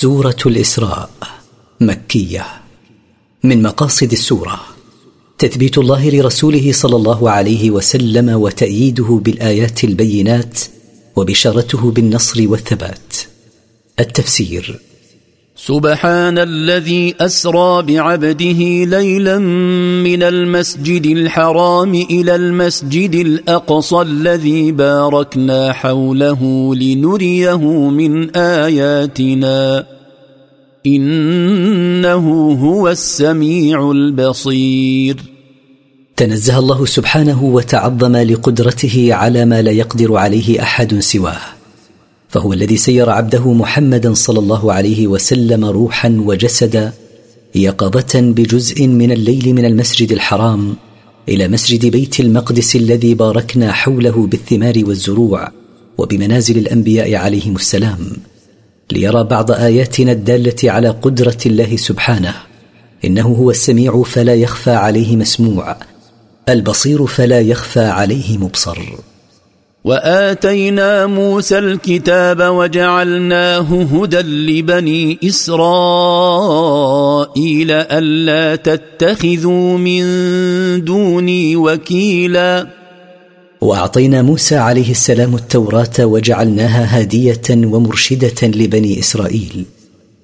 سورة الإسراء مكية. من مقاصد السورة تثبيت الله لرسوله صلى الله عليه وسلم وتأييده بالآيات البينات وبشارته بالنصر والثبات. التفسير سبحان الذي اسرى بعبده ليلا من المسجد الحرام إلى المسجد الاقصى الذي باركنا حوله لنريه من اياتنا انه هو السميع البصير تنزه الله سبحانه وتعظم لقدرته على ما لا يقدر عليه احد سواه فهو الذي سير عبده محمدا صلى الله عليه وسلم روحا وجسدا يقظة بجزء من الليل من المسجد الحرام إلى مسجد بيت المقدس الذي باركنا حوله بالثمار والزروع وبمنازل الأنبياء عليهم السلام ليرى بعض آياتنا الدالة على قدرة الله سبحانه. إنه هو السميع فلا يخفى عليه مسموع البصير فلا يخفى عليه مبصر. وآتينا موسى الكتاب وجعلناه هدى لبني إسرائيل ألا تتخذوا من دوني وكيلا. وأعطينا موسى عليه السلام التوراة وجعلناها هاديه ومرشدة لبني إسرائيل.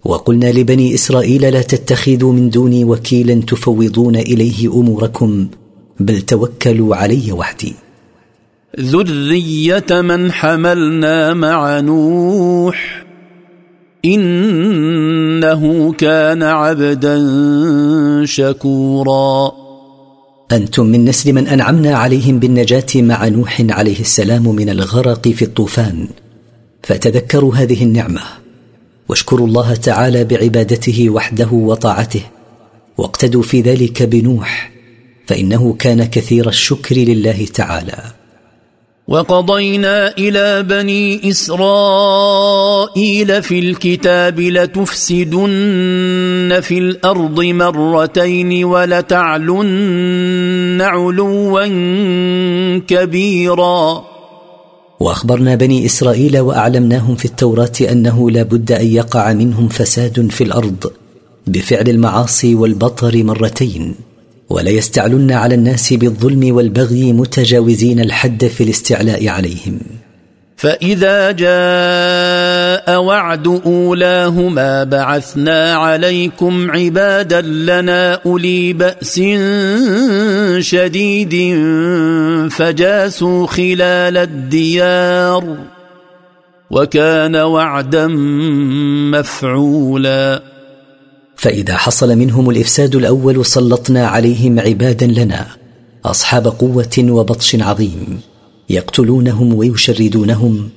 وقلنا لبني إسرائيل لا تتخذوا من دوني وكيلا تفوضون إليه أموركم بل توكلوا علي وحدي. ذريه من حملنا مع نوح انه كان عبدا شكورا. أنتم من نسل من انعمنا عليهم بالنجاه مع نوح عليه السلام من الغرق في الطوفان. فتذكروا هذه النعمه. واشكروا الله تعالى بعبادته وحده وطاعته. واقتدوا في ذلك بنوح. فانه كان كثير الشكر لله تعالى. وقضينا إلى بني إسرائيل في الكتاب لتفسدن في الأرض مرتين ولتعلن علوا كبيرا. وأخبرنا بني إسرائيل وأعلمناهم في التوراة أنه لا بد أن يقع منهم فساد في الأرض بفعل المعاصي والبطر مرتين. ولا يستعلن على الناس بالظلم والبغي متجاوزين الحد في الاستعلاء عليهم. فإذا جاء وعد أولاهما بعثنا عليكم عبادا لنا أولي بأس شديد فجاسوا خلال الديار وكان وعدا مفعولا. فإذا حصل منهم الإفساد الأول سلطنا عليهم عبادا لنا أصحاب قوة وبطش عظيم يقتلونهم ويشردونهم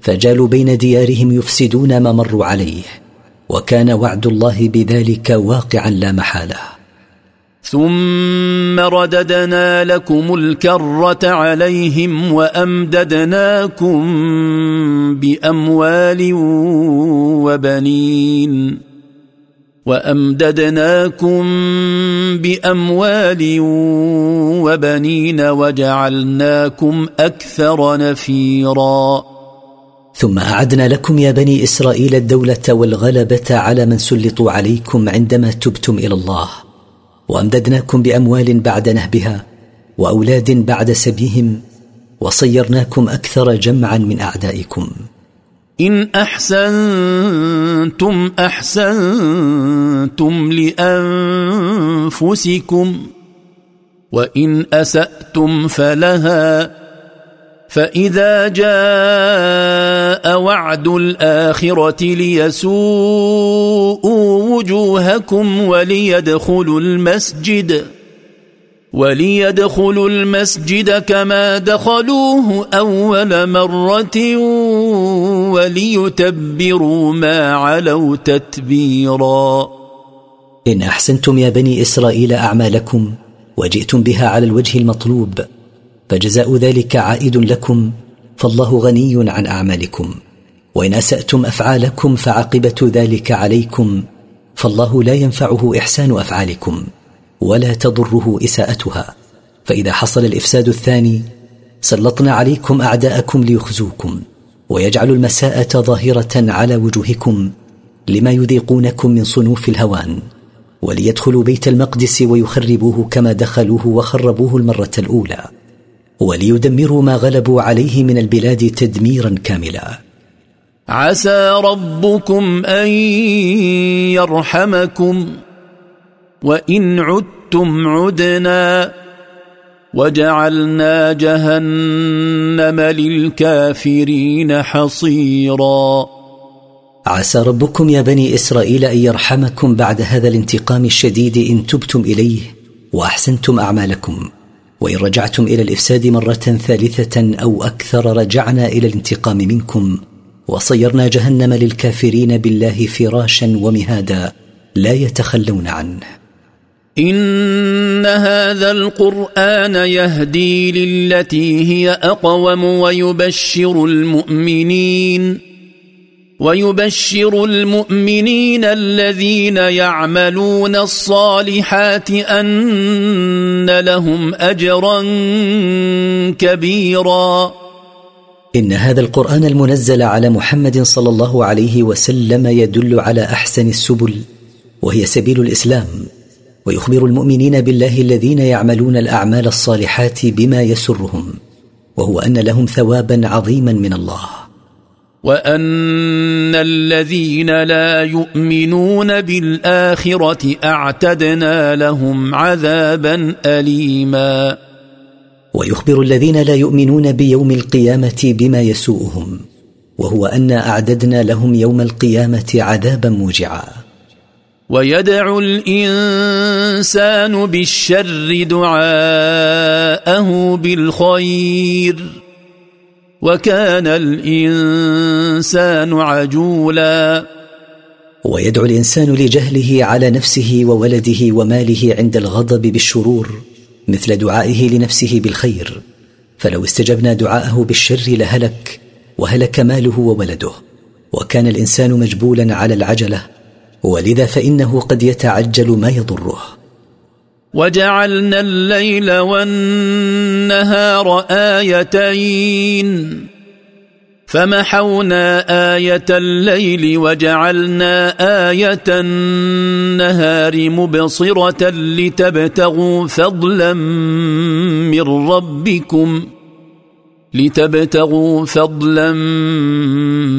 فجالوا بين ديارهم يفسدون ما مروا عليه وكان وعد الله بذلك واقعا لا محالة. ثم رددنا لكم الكرة عليهم وأمددناكم بأموال وبنين. وأمددناكم بأموال وبنين وجعلناكم أكثر نفيرا. ثم أعدنا لكم يا بني إسرائيل الدولة والغلبة على من سلطوا عليكم عندما تبتم إلى الله. وأمددناكم بأموال بعد نهبها وأولاد بعد سبيهم وصيرناكم أكثر جمعا من أعدائكم. إن أحسنتم أحسنتم لأنفسكم وإن أسأتم فلها فإذا جاء وعد الآخرة ليسوءوا وجوهكم وليدخلوا المسجد. وليدخلوا المسجد كما دخلوه أول مرة وليتبروا ما علوا تتبيرا. إن أحسنتم يا بني إسرائيل أعمالكم وجئتم بها على الوجه المطلوب فجزاء ذلك عائد لكم فالله غني عن أعمالكم. وإن أسأتم أفعالكم فعاقبة ذلك عليكم فالله لا ينفعه إحسان أفعالكم. ولا تضره إساءتها. فإذا حصل الإفساد الثاني سلطنا عليكم أعداءكم ليخزوكم ويجعلوا المساءة ظاهرة على وجوهكم لما يذيقونكم من صنوف الهوان وليدخلوا بيت المقدس ويخربوه كما دخلوه وخربوه المرة الأولى وليدمروا ما غلبوا عليه من البلاد تدميرا كاملا. عسى ربكم أن يرحمكم. وإن عدتم عدنا وجعلنا جهنم للكافرين حصيرا. عسى ربكم يا بني إسرائيل أن يرحمكم بعد هذا الانتقام الشديد إن تبتم إليه وأحسنتم أعمالكم. وإن رجعتم إلى الإفساد مرة ثالثة أو أكثر رجعنا إلى الانتقام منكم. وصيرنا جهنم للكافرين بالله فراشا ومهادا لا يتخلون عنه. إن هذا القرآن يهدي للتي هي أقوم ويبشر المؤمنين ويبشر المؤمنين الذين يعملون الصالحات أن لهم أجرا كبيرا. إن هذا القرآن المنزل على محمد صلى الله عليه وسلم يدل على أحسن السبل وهي سبيل الإسلام. ويخبر المؤمنين بالله الذين يعملون الأعمال الصالحات بما يسرهم وهو أن لهم ثوابا عظيما من الله. وأن الذين لا يؤمنون بالآخرة أعتدنا لهم عذابا اليما. ويخبر الذين لا يؤمنون بيوم القيامة بما يسوءهم وهو انا أعددنا لهم يوم القيامة عذابا موجعا. ويدعو الإنسان بالشر دعاءه بالخير وكان الإنسان عجولا. ويدعو الإنسان لجهله على نفسه وولده وماله عند الغضب بالشرور مثل دعائه لنفسه بالخير. فلو استجبنا دعاءه بالشر لهلك وهلك ماله وولده وكان الإنسان مجبولا على العجلة ولذا فإنه قد يتعجل ما يضره. وجعلنا الليل والنهار آيتين. فمحونا آية الليل وجعلنا آية النهار مبصرة لتبتغوا فضلا من ربكم. لتبتغوا فضلا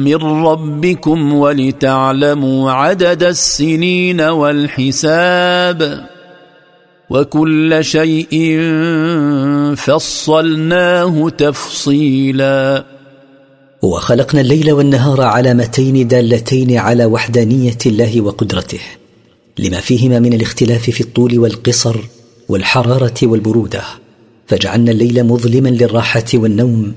من ربكم ولتعلموا عدد السنين والحساب وكل شيء فصلناه تفصيلا. وخلقنا الليل والنهار علامتين دالتين على وحدانية الله وقدرته لما فيهما من الاختلاف في الطول والقصر والحرارة والبرودة. فجعلنا الليل مظلما للراحة والنوم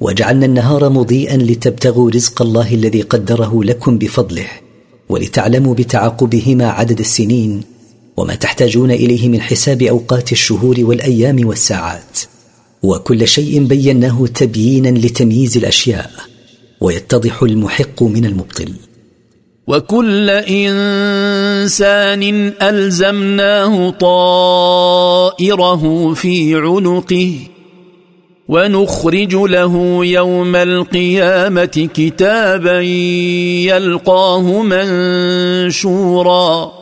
وجعلنا النهار مضيئا لتبتغوا رزق الله الذي قدره لكم بفضله ولتعلموا بتعاقبهما عدد السنين وما تحتاجون إليه من حساب أوقات الشهور والأيام والساعات. وكل شيء بيناه تبيينا لتمييز الأشياء ويتضح المحق من المبطل. وكل إنسان ألزمناه طائره في عنقه ونخرج له يوم القيامة كتابا يلقاه منشورا.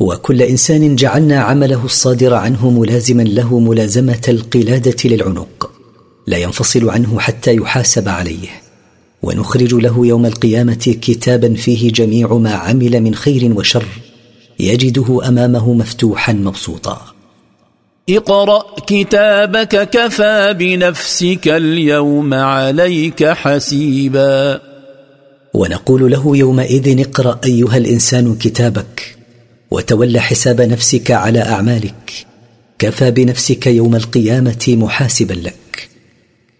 وكل إنسان جعلنا عمله الصادر عنه ملازما له ملازمة القلادة للعنق لا ينفصل عنه حتى يحاسب عليه. ونخرج له يوم القيامة كتابا فيه جميع ما عمل من خير وشر يجده أمامه مفتوحا مبسوطا. اقرأ كتابك كفى بنفسك اليوم عليك حسيبا. ونقول له يومئذ اقرأ أيها الإنسان كتابك وتول حساب نفسك على أعمالك. كفى بنفسك يوم القيامة محاسبا لك.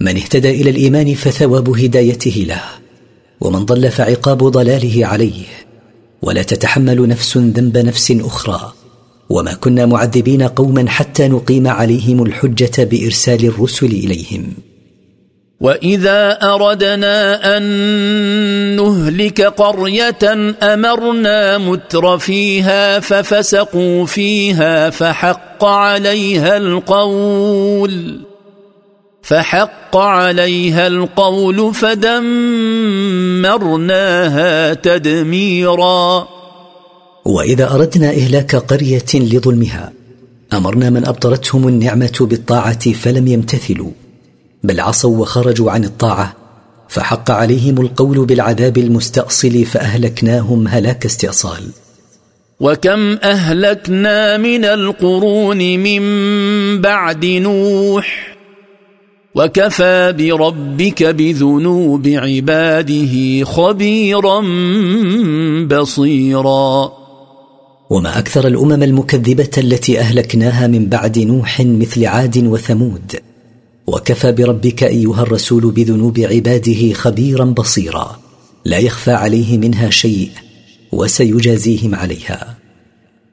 من اهتدى إلى الإيمان فثواب هدايته له ومن ضل فعقاب ضلاله عليه. ولا تتحمل نفس ذنب نفس أخرى. وما كنا معذبين قوما حتى نقيم عليهم الحجة بإرسال الرسل إليهم. وإذا أردنا أن نهلك قرية أمرنا متر فيها ففسقوا فيها فحق عليها القول. فحق عليها القول فدمرناها تدميرا. وإذا أردنا إهلاك قرية لظلمها أمرنا من أبطرتهم النعمة بالطاعة فلم يمتثلوا بل عصوا وخرجوا عن الطاعة فحق عليهم القول بالعذاب المستأصل فأهلكناهم هلاك استئصال. وكم أهلكنا من القرون من بعد نوح؟ وكفى بربك بذنوب عباده خبيرا بصيرا. وما أكثر الامم المكذبه التي اهلكناها من بعد نوح مثل عاد وثمود. وكفى بربك ايها الرسول بذنوب عباده خبيرا بصيرا. لا يخفى عليه منها شيء وسيجازيهم عليها.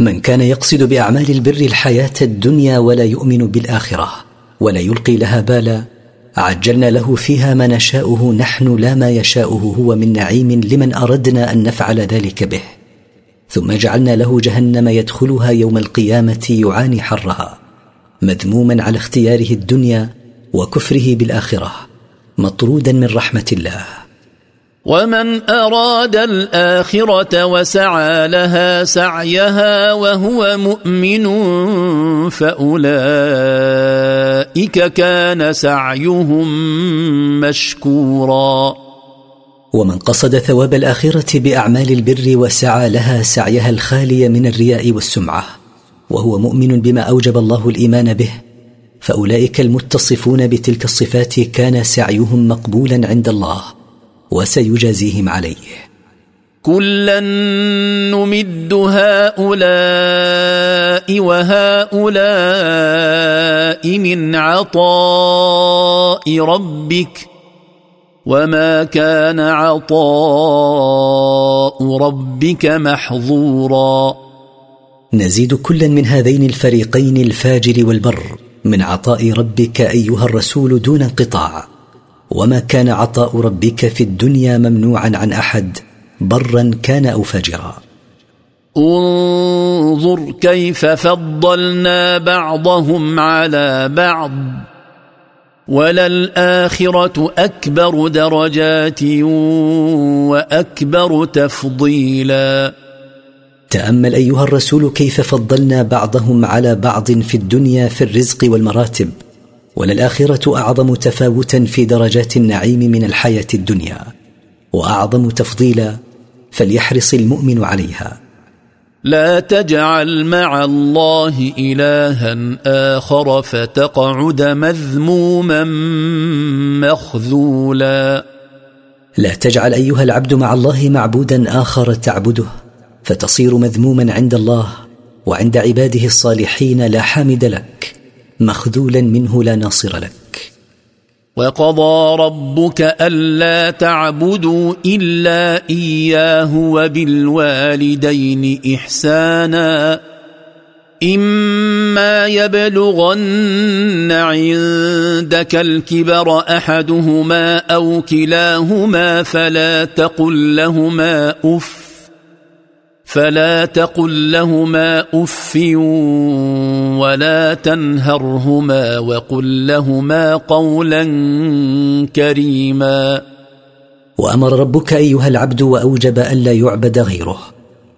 من كان يقصد بأعمال البر الحياة الدنيا ولا يؤمن بالآخرة ولا يلقي لها بالا عجلنا له فيها ما نشاؤه نحن لا ما يشاؤه هو من نعيم لمن أردنا أن نفعل ذلك به. ثم جعلنا له جهنم يدخلها يوم القيامة يعاني حرها مذموما على اختياره الدنيا وكفره بالآخرة مطرودا من رحمة الله. ومن اراد الاخره وسعى لها سعيها وهو مؤمن فاولئك كان سعيهم مشكورا. ومن قصد ثواب الاخره باعمال البر وسعى لها سعيها الخالي من الرياء والسمعه وهو مؤمن بما اوجب الله الايمان به فاولئك المتصفون بتلك الصفات كان سعيهم مقبولا عند الله. وسيجازيهم عليه. كلا نمد هؤلاء وهؤلاء من عطاء ربك وما كان عطاء ربك محظورا. نزيد كلا من هذين الفريقين الفاجر والبر من عطاء ربك أيها الرسول دون انقطاع. وما كان عطاء ربك في الدنيا ممنوعا عن احد برا كان أو فاجرا انظر كيف فضلنا بعضهم على بعض وللاخره اكبر درجات واكبر تفضيلا. تامل ايها الرسول كيف فضلنا بعضهم على بعض في الدنيا في الرزق والمراتب. وللآخرة أعظم تفاوتا في درجات النعيم من الحياة الدنيا وأعظم تفضيلا فليحرص المؤمن عليها. لا تجعل مع الله إلها آخر فتقعد مذموما مخذولا. لا تجعل أيها العبد مع الله معبودا آخر تعبده فتصير مذموما عند الله وعند عباده الصالحين لا حامد لك. مخذولا منه لا ناصر لك. وقضى ربك ألا تعبدوا إلا إياه وبالوالدين إحسانا. إما يبلغن عندك الكبر أحدهما أو كلاهما فلا تقل لهما أف فلا تقل لهما أف ولا تنهرهما وقل لهما قولا كريما. وأمر ربك أيها العبد وأوجب ألا يعبد غيره.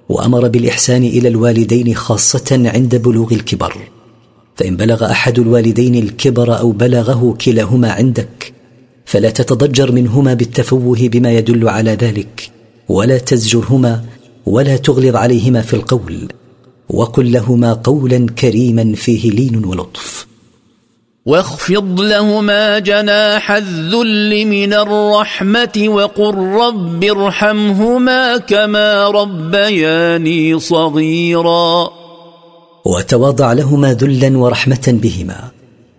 وأمر بالإحسان إلى الوالدين خاصة عند بلوغ الكبر. فإن بلغ أحد الوالدين الكبر أو بلغه كلاهما عندك فلا تتضجر منهما بالتفوه بما يدل على ذلك ولا تزجرهما ولا تغلظ عليهما في القول وقل لهما قولا كريما فيه لين ولطف. واخفض لهما جناح الذل من الرحمة وقل رب ارحمهما كما ربياني صغيرا. وتواضع لهما ذلا ورحمة بهما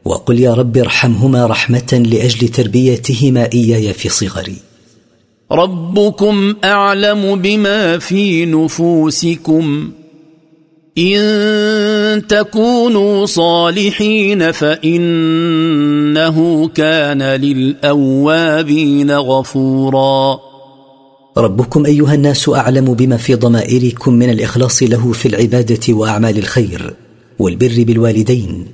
وقل يا رب ارحمهما رحمة لأجل تربيتهما إياي في صغري. ربكم أعلم بما في نفوسكم. إن تكونوا صالحين فإنه كان للأوابين غفورا. ربكم أيها الناس أعلم بما في ضمائركم من الإخلاص له في العبادة وأعمال الخير والبر بالوالدين.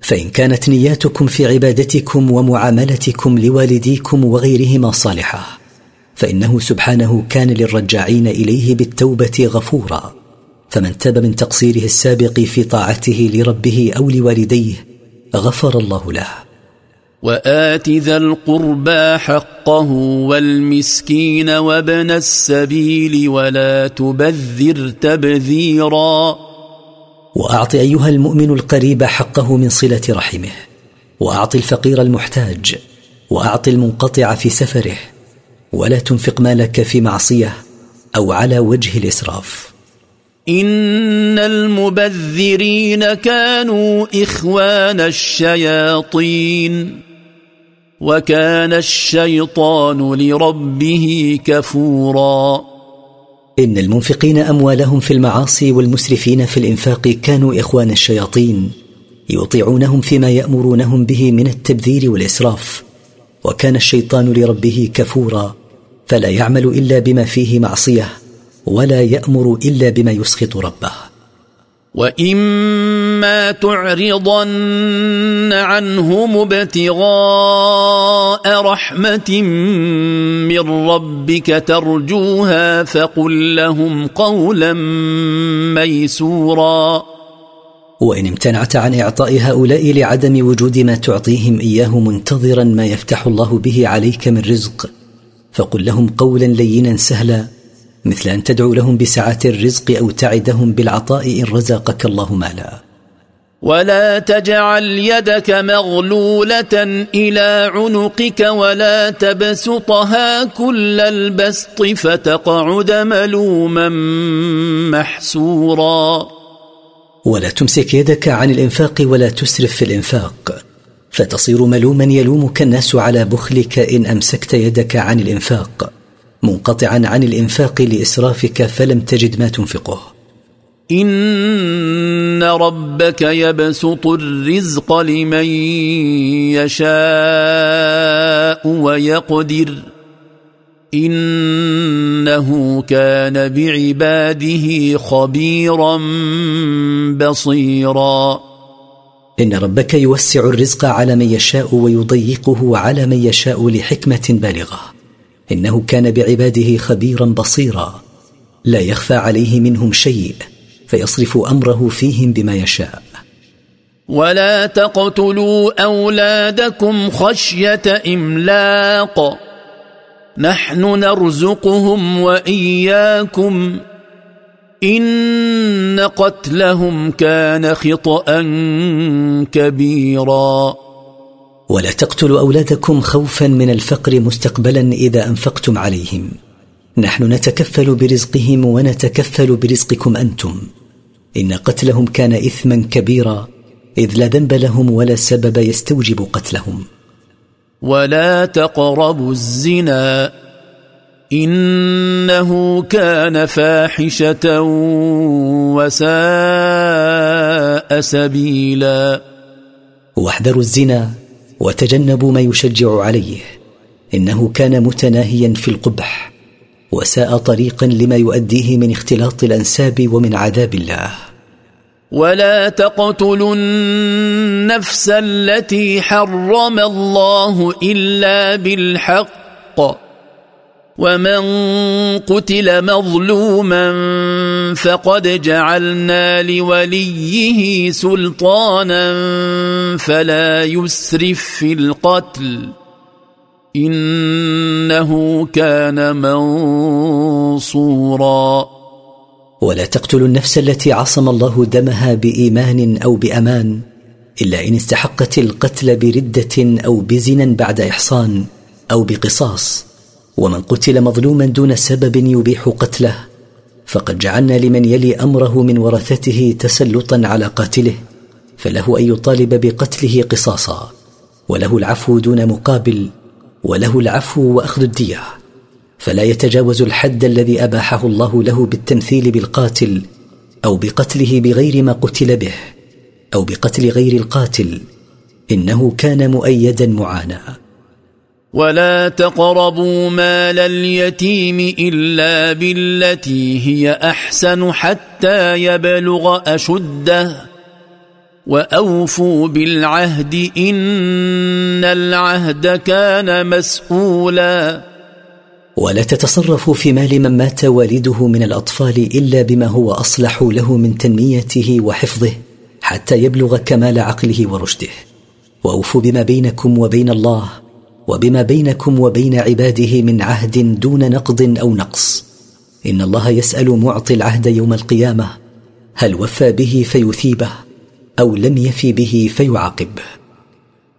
فإن كانت نياتكم في عبادتكم ومعاملتكم لوالديكم وغيرهما صالحة. فإنه سبحانه كان للرجاعين إليه بالتوبة غفورا. فمن تاب من تقصيره السابق في طاعته لربه أو لوالديه غفر الله له. وآت ذا القربى حقه والمسكين وابن السبيل ولا تبذر تبذيرا. وأعط أيها المؤمن القريب حقه من صلة رحمه. وأعط الفقير المحتاج. وأعط المنقطع في سفره. ولا تنفق مالك في معصية أو على وجه الإسراف. إن المبذرين كانوا إخوان الشياطين وكان الشيطان لربه كفورا. إن المنفقين أموالهم في المعاصي والمسرفين في الإنفاق كانوا إخوان الشياطين يطيعونهم فيما يأمرونهم به من التبذير والإسراف وكان الشيطان لربه كفورا. فلا يعمل إلا بما فيه معصية ولا يأمر إلا بما يسخط ربه. وإما تعرضن عنهم ابتغاء رحمة من ربك ترجوها فقل لهم قولا ميسورا. وإن امتنعت عن إعطاء هؤلاء لعدم وجود ما تعطيهم إياه منتظرا ما يفتح الله به عليك من رزق فقل لهم قولا لينا سهلا مثل أن تدعو لهم بسعة الرزق أو تعدهم بالعطاء إن رزقك الله مالا. ولا تجعل يدك مغلولة إلى عنقك ولا تبسطها كل البسط فتقعد ملوما محسورا. ولا تمسك يدك عن الإنفاق ولا تسرف في الإنفاق. فتصير ملوما يلومك الناس على بخلك إن أمسكت يدك عن الإنفاق منقطعا عن الإنفاق لإسرافك فلم تجد ما تنفقه. إن ربك يبسط الرزق لمن يشاء ويقدر. إنه كان بعباده خبيرا بصيرا. إن ربك يوسع الرزق على من يشاء ويضيقه على من يشاء لحكمة بالغة. إنه كان بعباده خبيرا بصيرا. لا يخفى عليه منهم شيء فيصرف أمره فيهم بما يشاء. ولا تقتلوا أولادكم خشية إملاق. نحن نرزقهم وإياكم. إن قتلهم كان خطا كبيرا. ولا تقتلوا أولادكم خوفا من الفقر مستقبلا إذا أنفقتم عليهم. نحن نتكفل برزقهم ونتكفل برزقكم أنتم. إن قتلهم كان اثما كبيرا إذ لا ذنب لهم ولا سبب يستوجب قتلهم. ولا تقربوا الزنا. إنه كان فاحشة وساء سبيلا. واحذروا الزنا وتجنبوا ما يشجع عليه. إنه كان متناهيا في القبح وساء طريقا لما يؤديه من اختلاط الأنساب ومن عذاب الله. ولا تقتلوا النفس التي حرم الله إلا بالحق. ومن قتل مظلوما فقد جعلنا لوليه سلطانا فلا يسرف في القتل انه كان منصورا ولا تقتلوا النفس التي عصم الله دمها بايمان أو بامان الا ان استحقت القتل برده أو بزنا بعد احصان أو بقصاص ومن قتل مظلوما دون سبب يبيح قتله فقد جعلنا لمن يلي أمره من ورثته تسلطا على قاتله فله أن يطالب بقتله قصاصا وله العفو دون مقابل وله العفو وأخذ الدية فلا يتجاوز الحد الذي أباحه الله له بالتمثيل بالقاتل أو بقتله بغير ما قتل به أو بقتل غير القاتل إنه كان مؤيدا معانا. ولا تقربوا مال اليتيم الا بالتي هي احسن حتى يبلغ اشده واوفوا بالعهد ان العهد كان مسؤولا ولا تتصرفوا في مال من مات والده من الاطفال الا بما هو اصلح له من تنميته وحفظه حتى يبلغ كمال عقله ورشده واوفوا بما بينكم وبين الله وبما بينكم وبين عباده من عهد دون نقض أو نقص. إن الله يسأل معطي العهد يوم القيامة. هل وفى به فيثيبه أو لم يف به فيعاقبه.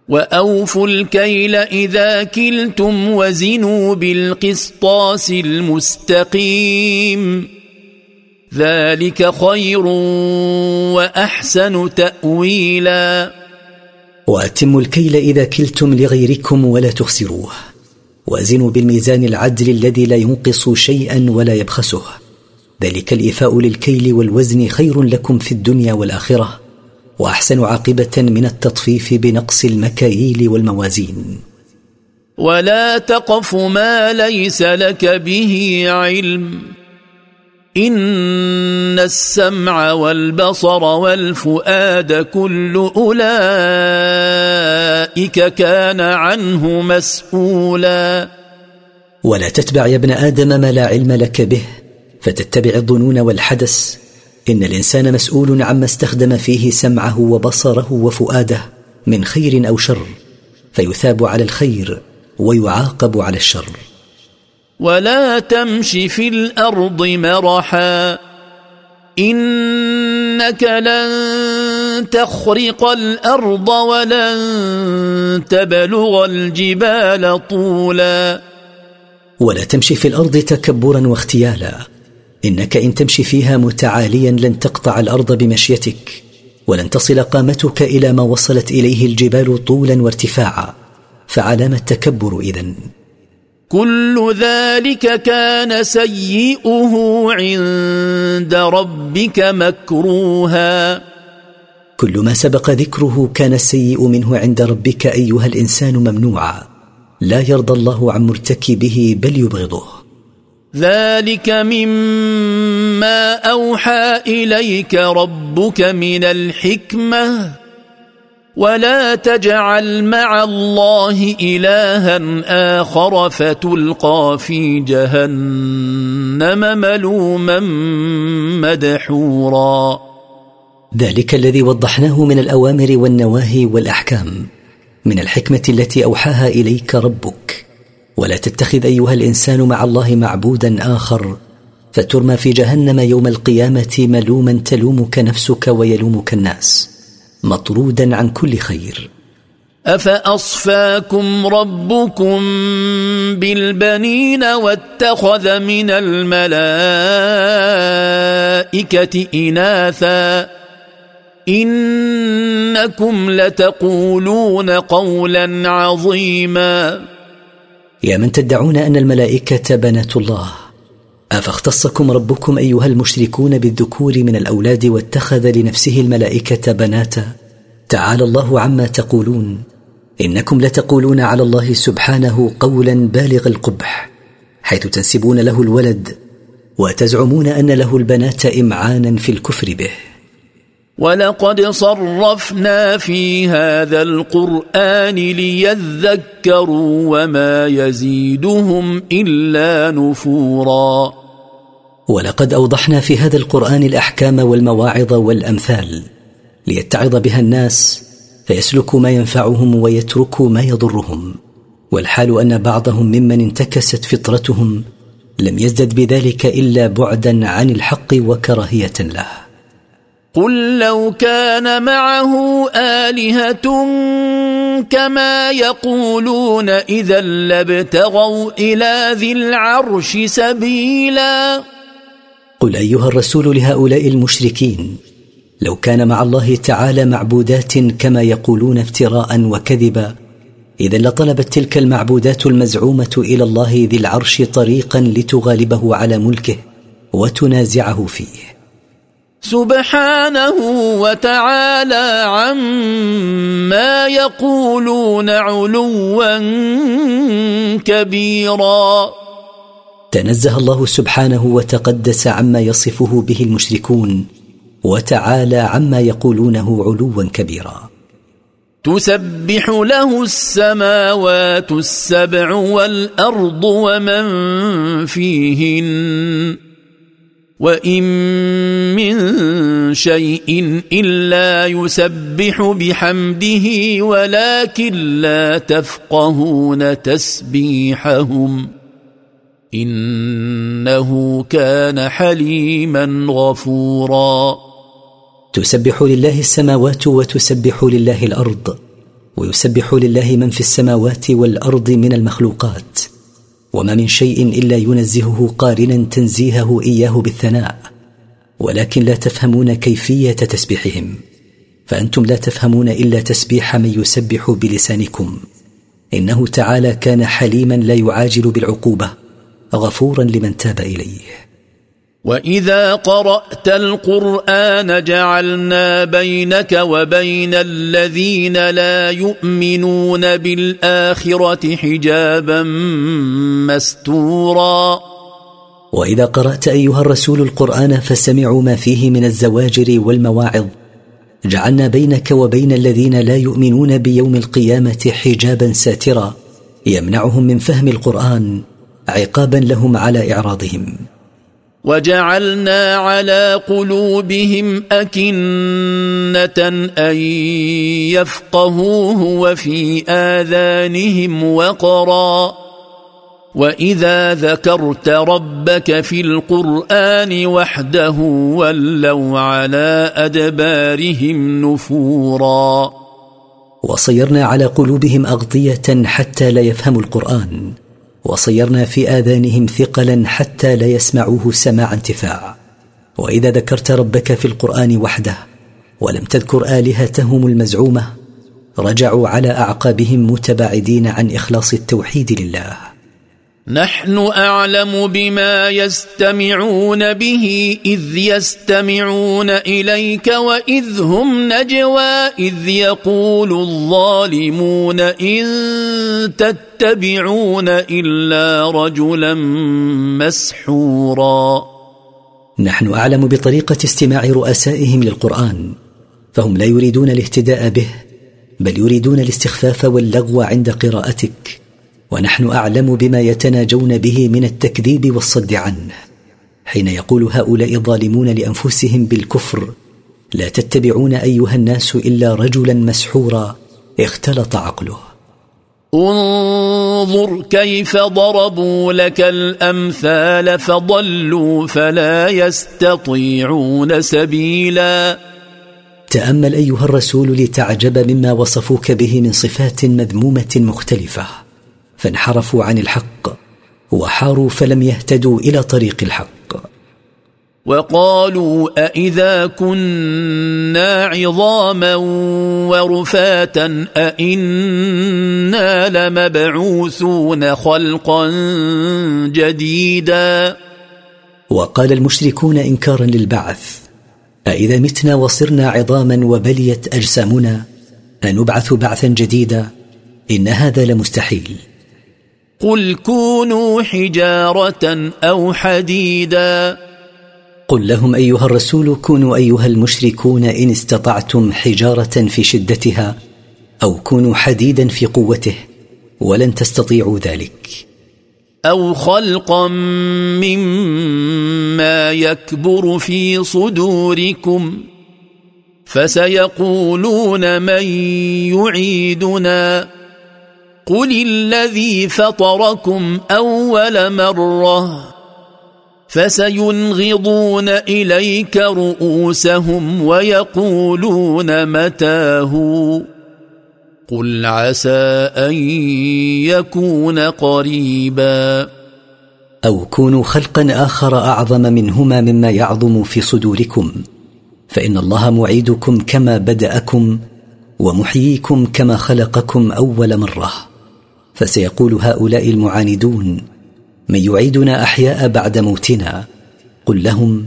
وأوفوا الكيل إذا كلتم وزنوا بالقسطاس المستقيم. ذلك خير وأحسن تأويلا. وأتموا الكيل إذا كلتم لغيركم ولا تخسروه. وأزنوا بالميزان العدل الذي لا ينقص شيئا ولا يبخسه. ذلك الإيفاء للكيل والوزن خير لكم في الدنيا والآخرة وأحسن عاقبة من التطفيف بنقص المكاييل والموازين. ولا تقف ما ليس لك به علم. إن السمع والبصر والفؤاد كل أولئك كان عنه مسؤولا. ولا تتبع يا ابن آدم ما لا علم لك به فتتبع الظنون والحدث. إن الإنسان مسؤول عما استخدم فيه سمعه وبصره وفؤاده من خير أو شر فيثاب على الخير ويعاقب على الشر. ولا تمش في الأرض مرحا انك لن تخرق الأرض ولن تبلغ الجبال طولا ولا تمشي في الأرض تكبرا واختيالا انك ان تمشي فيها متعاليا لن تقطع الأرض بمشيتك ولن تصل قامتك إلى ما وصلت اليه الجبال طولا وارتفاعا فعلام التكبر اذن كل ذلك كان سيئه عند ربك مكروها. كل ما سبق ذكره كان السيء منه عند ربك أيها الإنسان ممنوعا. لا يرضى الله عن مرتكبه بل يبغضه. ذلك مما أوحى إليك ربك من الحكمة. ولا تجعل مع الله إلها آخر فتلقى في جهنم ملوما مدحورا. ذلك الذي وضحناه من الأوامر والنواهي والأحكام من الحكمة التي أوحاها إليك ربك. ولا تتخذ أيها الإنسان مع الله معبودا آخر فترمى في جهنم يوم القيامة ملوما تلومك نفسك ويلومك الناس. مطرودا عن كل خير. أفأصفاكم ربكم بالبنين واتخذ من الملائكة إناثا؟ إنكم لتقولون قولا عظيما. يا من تدعون أن الملائكة بنات الله. أفاختصكم ربكم أيها المشركون بالذكور من الأولاد واتخذ لنفسه الملائكة بناتا؟ تعالى الله عما تقولون. إنكم لتقولون على الله سبحانه قولا بالغ القبح حيث تنسبون له الولد وتزعمون أن له البنات إمعانا في الكفر به. ولقد صرفنا في هذا القران ليذكروا وما يزيدهم الا نفورا. ولقد اوضحنا في هذا القران الاحكام والمواعظ والامثال ليتعظ بها الناس فيسلكوا ما ينفعهم ويتركوا ما يضرهم. والحال أن بعضهم ممن انتكست فطرتهم لم يزدد بذلك إلا بعدا عن الحق وكراهية له. قل لو كان معه آلهة كما يقولون إذا لابتغوا إلى ذي العرش سبيلا. قل أيها الرسول لهؤلاء المشركين لو كان مع الله تعالى معبودات كما يقولون افتراء وكذبا إذا لطلبت تلك المعبودات المزعومة إلى الله ذي العرش طريقا لتغالبه على ملكه وتنازعه فيه. سبحانه وتعالى عما يقولون علوا كبيرا. تنزه الله سبحانه وتقدس عما يصفه به المشركون وتعالى عما يقولونه علوا كبيرا. تسبح له السماوات السبع والأرض ومن فيهن. وان من شيء الا يسبح بحمده ولكن لا تفقهون تسبيحهم انه كان حليما غفورا. تسبح لله السماوات وتسبح لله الأرض ويسبح لله من في السماوات والارض من المخلوقات. وما من شيء إلا ينزهه قارنا تنزيهه إياه بالثناء. ولكن لا تفهمون كيفية تسبيحهم. فأنتم لا تفهمون إلا تسبيح من يسبح بلسانكم. إنه تعالى كان حليما لا يعاجل بالعقوبة غفورا لمن تاب إليه. واذا قرات القران جعلنا بينك وبين الذين لا يؤمنون بالاخره حجابا مستورا واذا قرات ايها الرسول القران فسمعوا ما فيه من الزواجر والمواعظ. جعلنا بينك وبين الذين لا يؤمنون بيوم القيامه حجابا ساترا. يمنعهم من فهم القران عقابا لهم على اعراضهم. وجعلنا على قلوبهم أكنة أن يفقهوه وفي آذانهم وقرا. وإذا ذكرت ربك في القرآن وحده ولوا على أدبارهم نفورا. وصيرنا على قلوبهم أغطية حتى لا يفهموا القرآن. وصيرنا في آذانهم ثقلا حتى لا يسمعوه سماع انتفاع. وإذا ذكرت ربك في القرآن وحده ولم تذكر آلهتهم المزعومة رجعوا على أعقابهم متباعدين عن إخلاص التوحيد لله. نحن أعلم بما يستمعون به إذ يستمعون إليك وإذ هم نجوى إذ يقول الظالمون إن تتبعون إلا رجلا مسحورا. نحن أعلم بطريقة استماع رؤسائهم للقرآن فهم لا يريدون الاهتداء به بل يريدون الاستخفاف واللغو عند قراءتك. ونحن أعلم بما يتناجون به من التكذيب والصد عنه. حين يقول هؤلاء الظالمون لأنفسهم بالكفر لا تتبعون أيها الناس إلا رجلا مسحورا اختلط عقله. انظر كيف ضربوا لك الأمثال فضلوا فلا يستطيعون سبيلا. تأمل أيها الرسول لتعجب مما وصفوك به من صفات مذمومة مختلفة. فانحرفوا عن الحق وحاروا فلم يهتدوا إلى طريق الحق. وقالوا أإذا كنا عظاما ورفاتا أإنا لمبعوثون خلقا جديدا. وقال المشركون إنكارا للبعث أإذا متنا وصرنا عظاما وبليت أجسامنا أنبعث بعثا جديدا إن هذا لمستحيل. قل كونوا حجارة أو حديدا. قل لهم أيها الرسول كونوا أيها المشركون إن استطعتم حجارة في شدتها أو كونوا حديدا في قوته ولن تستطيعوا ذلك. أو خلقا مما يكبر في صدوركم فسيقولون من يعيدنا. قل الذي فطركم اول مره فسينغضون اليك رؤوسهم ويقولون متاه قل عسى ان يكون قريبا أو كونوا خلقا اخر اعظم منهما مما يعظم في صدوركم فان الله معيدكم كما بداكم ومحييكم كما خلقكم اول مره فسيقول هؤلاء المعاندون من يعيدنا أحياء بعد موتنا؟ قل لهم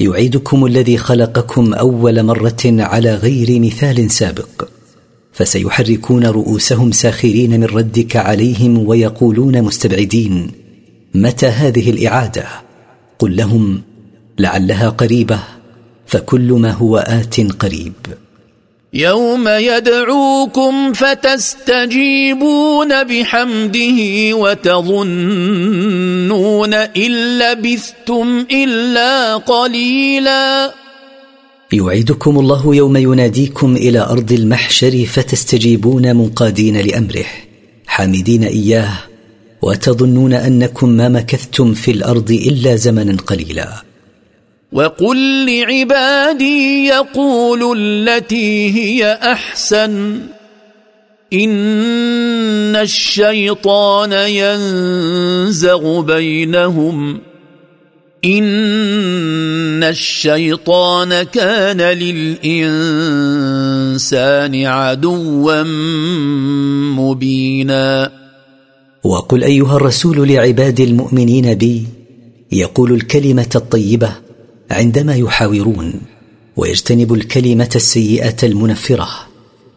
يعيدكم الذي خلقكم أول مرة على غير مثال سابق فسيحركون رؤوسهم ساخرين من ردك عليهم ويقولون مستبعدين متى هذه الإعادة؟ قل لهم لعلها قريبة فكل ما هو آت قريب. يوم يدعوكم فتستجيبون بحمده وتظنون إن لبثتم إلا قليلا. يعيدكم الله يوم يناديكم إلى أرض المحشر فتستجيبون منقادين لأمره حامدين إياه وتظنون أنكم ما مكثتم في الأرض إلا زمنا قليلا. وقل لعبادي يقولوا التي هي أحسن. إن الشيطان ينزغ بينهم. إن الشيطان كان للإنسان عدوا مبينا. وقل أيها الرسول لعباد المؤمنين بي يقول الكلمة الطيبة عندما يحاورون ويجتنب الكلمة السيئة المنفرة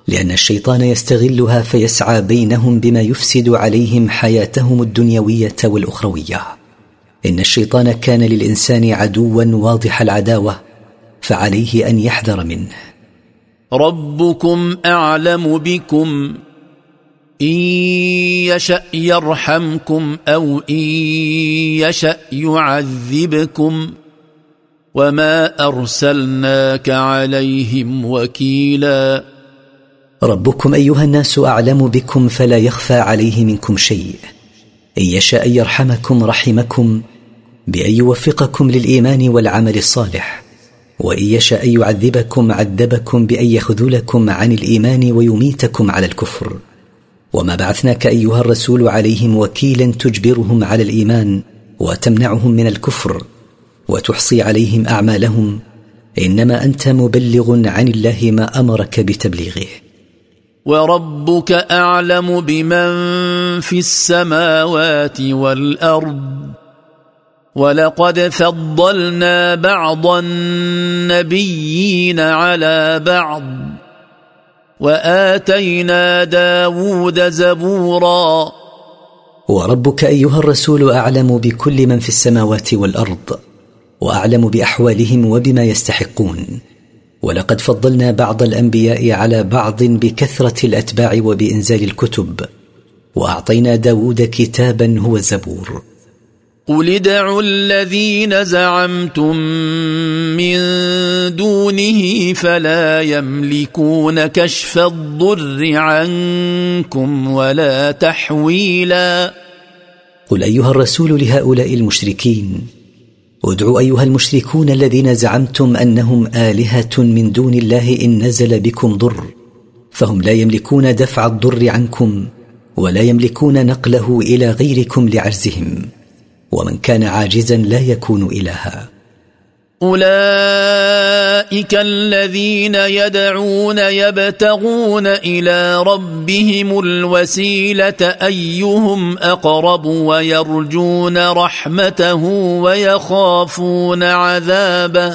لأن الشيطان يستغلها فيسعى بينهم بما يفسد عليهم حياتهم الدنيوية والأخروية. إن الشيطان كان للإنسان عدوا واضح العداوة فعليه أن يحذر منه. ربكم أعلم بكم إن يشأ يرحمكم أو إن يشأ يعذبكم. وما ارسلناك عليهم وكيلا ربكم ايها الناس اعلم بكم فلا يخفى عليه منكم شيء ان يشاء يرحمكم رحمكم بان يوفقكم للايمان والعمل الصالح وان يشاء يعذبكم عذبكم بان يخذلكم عن الايمان ويميتكم على الكفر وما بعثناك ايها الرسول عليهم وكيلا تجبرهم على الايمان وتمنعهم من الكفر وتحصي عليهم أعمالهم إنما أنت مبلغ عن الله ما أمرك بتبليغه. وربك أعلم بمن في السماوات والأرض. ولقد فضلنا بعض النبيين على بعض. وآتينا داود زبورا. وربك أيها الرسول أعلم بكل من في السماوات والأرض. وأعلم بأحوالهم وبما يستحقون. ولقد فضلنا بعض الأنبياء على بعض بكثرة الأتباع وبإنزال الكتب وأعطينا داود كتابا هو الزبور. قل ادعوا الذين زعمتم من دونه فلا يملكون كشف الضر عنكم ولا تحويلا. قل أيها الرسول لهؤلاء المشركين ادعوا أيها المشركون الذين زعمتم أنهم آلهة من دون الله إن نزل بكم ضر فهم لا يملكون دفع الضر عنكم ولا يملكون نقله إلى غيركم لعجزهم ومن كان عاجزا لا يكون إلها. اولئك الذين يدعون يبتغون إلى ربهم الوسيله ايهم اقرب ويرجون رحمته ويخافون عذابه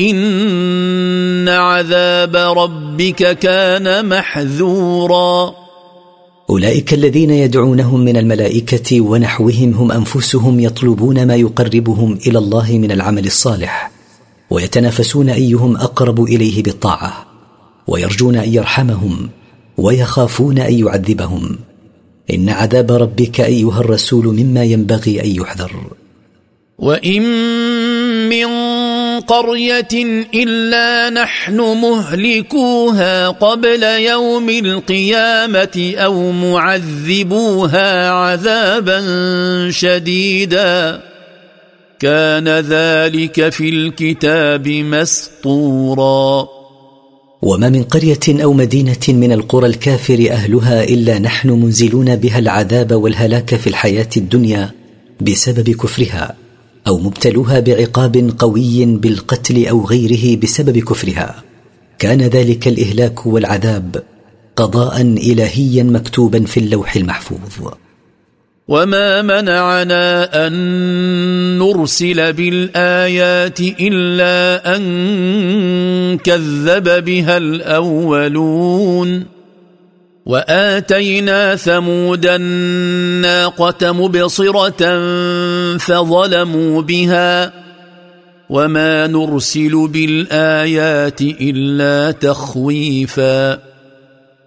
ان عذاب ربك كان محذورا أولئك الذين يدعونهم من الملائكة ونحوهم هم أنفسهم يطلبون ما يقربهم إلى الله من العمل الصالح ويتنافسون أيهم أقرب إليه بالطاعة ويرجون أن يرحمهم ويخافون أن يعذبهم. إن عذاب ربك أيها الرسول مما ينبغي أن يحذر. وإن من قرية إلا نحن مهلكوها قبل يوم القيامة أو معذبوها عذابا شديدا. كان ذلك في الكتاب مسطورا. وما من قرية أو مدينة من القرى الكافر أهلها إلا نحن منزلون بها العذاب والهلاك في الحياة الدنيا بسبب كفرها. أو مبتلوها بعقاب قوي بالقتل أو غيره بسبب كفرها. كان ذلك الإهلاك والعذاب قضاء إلهيا مكتوبا في اللوح المحفوظ. وما منعنا ان نرسل بالايات الا ان كذب بها الاولون وآتينا ثمود الناقة مبصرة فظلموا بها وما نرسل بالآيات إلا تخويفا.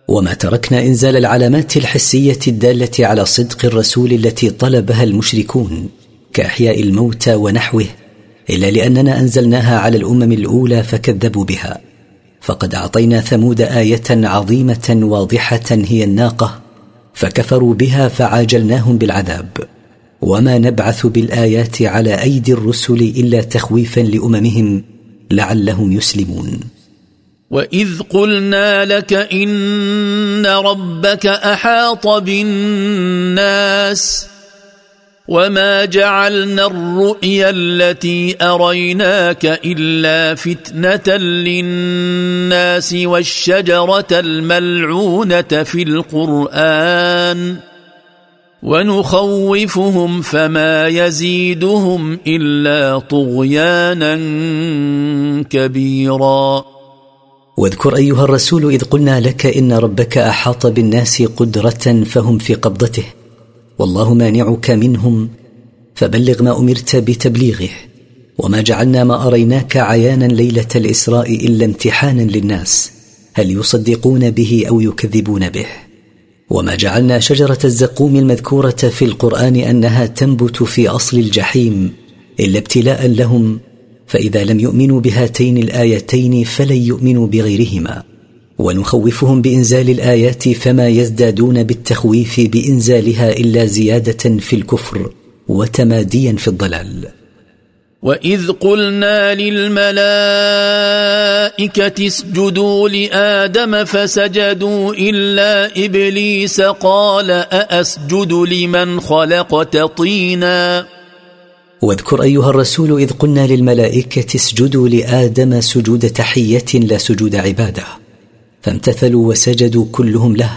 وما تركنا إنزال العلامات الحسية الدالة على صدق الرسول التي طلبها المشركون كإحياء الموتى ونحوه إلا لأننا أنزلناها على الأمم الأولى فكذبوا بها. فقد أعطينا ثمود آية عظيمة واضحة هي الناقة فكفروا بها فعاجلناهم بالعذاب. وما نبعث بالآيات على أيدي الرسل إلا تخويفا لأممهم لعلهم يسلمون. وإذ قلنا لك إن ربك أحاط بالناس وما جعلنا الرؤيا التي اريناك الا فتنه للناس والشجره الملعونه في القران ونخوفهم فما يزيدهم الا طغيانا كبيرا واذكر أيها الرسول إذ قلنا لك إن ربك أحاط بالناس قدرة فهم في قبضته. والله مانعك منهم. فبلغ ما أمرت بتبليغه وما جعلنا ما أريناك عيانا ليلة الإسراء إلا امتحانا للناس. هل يصدقون به أو يكذبون به؟ وما جعلنا شجرة الزقوم المذكورة في القرآن أنها تنبت في أصل الجحيم إلا ابتلاء لهم. فإذا لم يؤمنوا بهاتين الآيتين فلن يؤمنوا بغيرهما. ونخوفهم بإنزال الآيات فما يزدادون بالتخويف بإنزالها إلا زيادة في الكفر وتماديا في الضلال. وإذ قلنا للملائكة اسجدوا لآدم فسجدوا إلا إبليس قال أأسجد لمن خلقت طينا. واذكر أيها الرسول إذ قلنا للملائكة اسجدوا لآدم سجود تحية لا سجود عبادة. فامتثلوا وسجدوا كلهم له.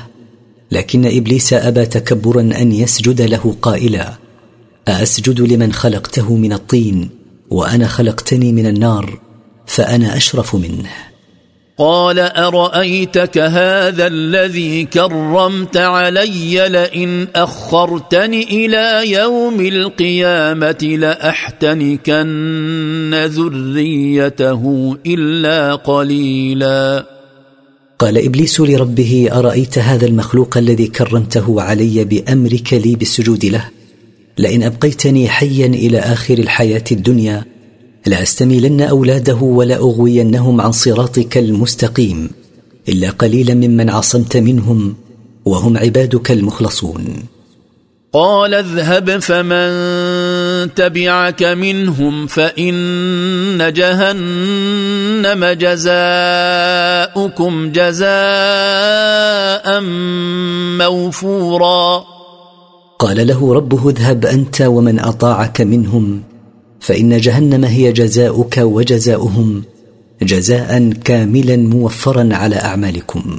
لكن إبليس أبى تكبرا أن يسجد له قائلا أأسجد لمن خلقته من الطين وأنا خلقتني من النار فأنا أشرف منه. قال أرأيتك هذا الذي كرمت علي لئن أخرتني إلى يوم القيامة لأحتنكن ذريته إلا قليلا. قال إبليس لربه أرأيت هذا المخلوق الذي كرمته علي بأمرك لي بالسجود له؟ لئن أبقيتني حيا إلى آخر الحياة الدنيا لأستميلن أولاده ولأغوينهم عن صراطك المستقيم إلا قليلا ممن عصمت منهم وهم عبادك المخلصون. قال اذهب فمن تبعك منهم فإن جهنم جزاؤكم جزاء موفورا. قال له ربه اذهب أنت ومن أطاعك منهم فإن جهنم هي جزاؤك وجزاؤهم جزاء كاملا موفرا على أعمالكم.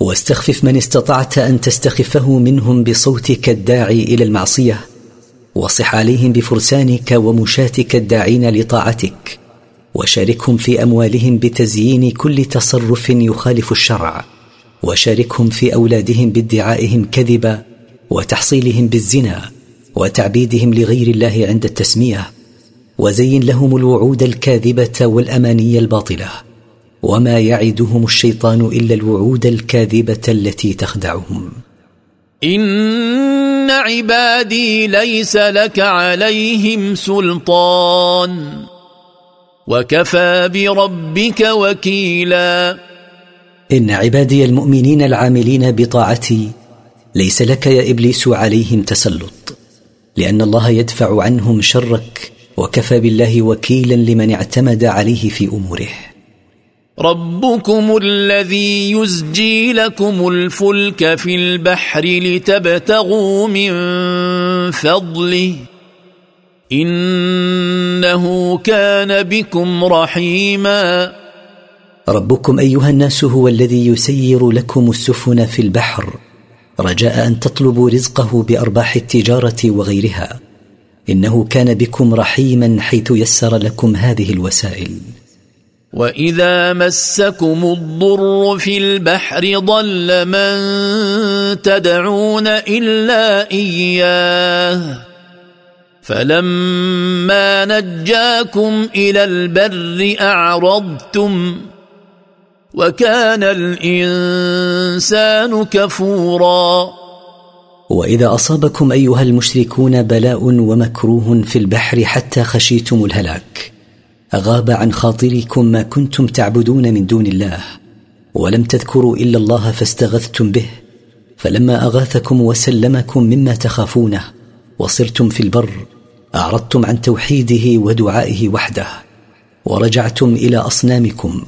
واستخفف من استطعت أن تستخفه منهم بصوتك الداعي إلى المعصية وصح عليهم بفرسانك ومشاتك الداعين لطاعتك وشاركهم في أموالهم بتزيين كل تصرف يخالف الشرع وشاركهم في أولادهم بادعائهم كذبا وتحصيلهم بالزنا وتعبيدهم لغير الله عند التسمية وزين لهم الوعود الكاذبة والأماني الباطلة. وما يعدهم الشيطان إلا الوعود الكاذبة التي تخدعهم. إن عبادي ليس لك عليهم سلطان. وكفى بربك وكيلا. إن عبادي المؤمنين العاملين بطاعتي ليس لك يا إبليس عليهم تسلط. لأن الله يدفع عنهم شرك وكفى بالله وكيلا لمن اعتمد عليه في أموره. ربكم الذي يزجي لكم الفلك في البحر لتبتغوا من فضله إنه كان بكم رحيما. ربكم أيها الناس هو الذي يسير لكم السفن في البحر رجاء أن تطلبوا رزقه بأرباح التجارة وغيرها. إنه كان بكم رحيما حيث يسر لكم هذه الوسائل. واذا مسكم الضر في البحر ضل من تدعون الا اياه فلما نجاكم إلى البر اعرضتم وكان الانسان كفورا واذا اصابكم ايها المشركون بلاء ومكروه في البحر حتى خشيتم الهلاك أغاب عن خاطركم ما كنتم تعبدون من دون الله ولم تذكروا إلا الله فاستغثتم به فلما أغاثكم وسلمكم مما تخافونه وصرتم في البر أعرضتم عن توحيده ودعائه وحده ورجعتم إلى أصنامكم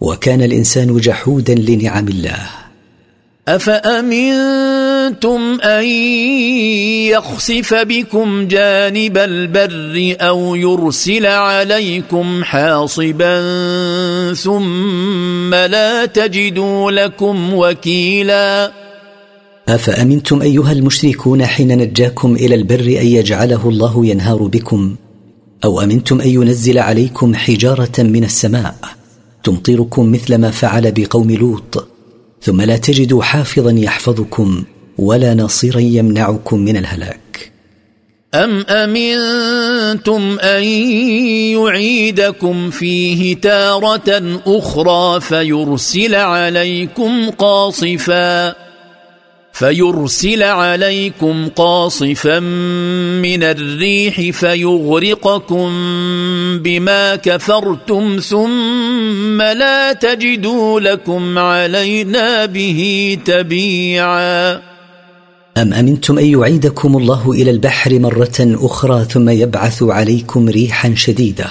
وكان الإنسان جحودا لنعم الله. أفأمنتم أن يخسف بكم جانب البر أو يرسل عليكم حاصبا ثم لا تجدوا لكم وكيلا؟ أفأمنتم أيها المشركون حين نجاكم إلى البر أن يجعله الله ينهار بكم؟ أو أمنتم أن ينزل عليكم حجارة من السماء تمطركم مثل ما فعل بقوم لوط؟ ثم لا تجدوا حافظا يحفظكم ولا ناصرا يمنعكم من الهلاك. أم أمنتم أن يعيدكم فيه تارة أخرى فيرسل عليكم قاصفا؟ فيرسل عليكم قاصفا من الريح فيغرقكم بما كفرتم ثم لا تجدوا لكم علينا به تبيعا. أم أمنتم أن يعيدكم الله إلى البحر مرة أخرى ثم يبعث عليكم ريحا شديدة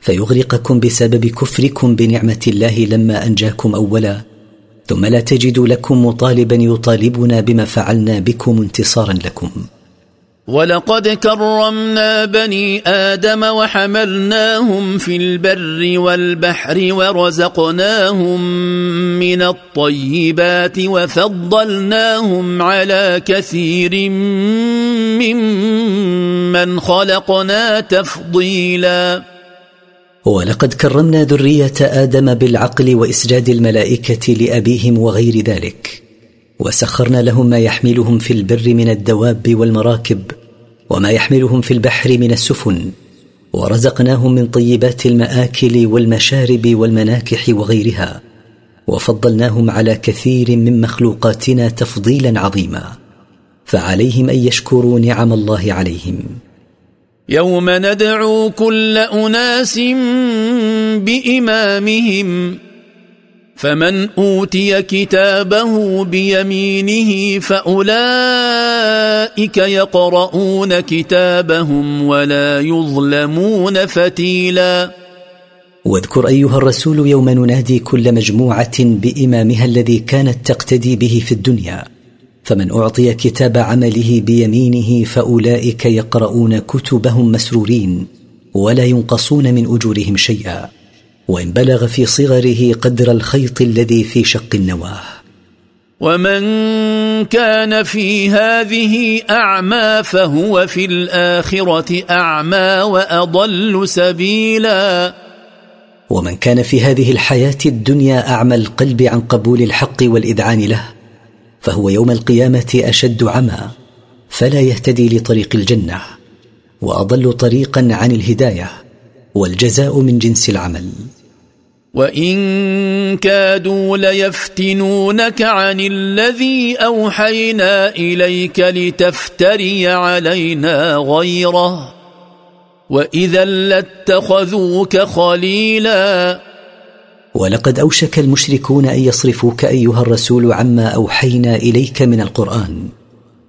فيغرقكم بسبب كفركم بنعمة الله لما أنجاكم أولا؟ ثم لا تجدوا لكم مطالبا يطالبنا بما فعلنا بكم انتصارا لكم. ولقد كرمنا بني آدم وحملناهم في البر والبحر ورزقناهم من الطيبات وفضلناهم على كثير ممن خلقنا تفضيلاً. ولقد كرمنا ذرية آدم بالعقل وإسجاد الملائكة لأبيهم وغير ذلك وسخرنا لهم ما يحملهم في البر من الدواب والمراكب وما يحملهم في البحر من السفن ورزقناهم من طيبات المآكل والمشارب والمناكح وغيرها وفضلناهم على كثير من مخلوقاتنا تفضيلا عظيما فعليهم أن يشكروا نعم الله عليهم. يوم ندعو كل أناس بإمامهم فمن أوتي كتابه بيمينه فأولئك يقرؤون كتابهم ولا يظلمون فتيلا. واذكر أيها الرسول يوم ننادي كل مجموعة بإمامها الذي كانت تقتدي به في الدنيا. فمن أعطي كتاب عمله بيمينه فأولئك يقرؤون كتبهم مسرورين ولا ينقصون من أجورهم شيئا. وإن بلغ في صغره قدر الخيط الذي في شق النواة. ومن كان في هذه أعمى فهو في الآخرة أعمى وأضل سبيلا. ومن كان في هذه الحياة الدنيا أعمى القلب عن قبول الحق والإذعان له. فهو يوم القيامة أشد عمى فلا يهتدي لطريق الجنة وأضل طريقا عن الهداية والجزاء من جنس العمل. وإن كادوا ليفتنونك عن الذي أوحينا إليك لتفتري علينا غيره وإذا لاتخذوك خليلا ولقد أوشك المشركون أن يصرفوك أيها الرسول عما أوحينا إليك من القرآن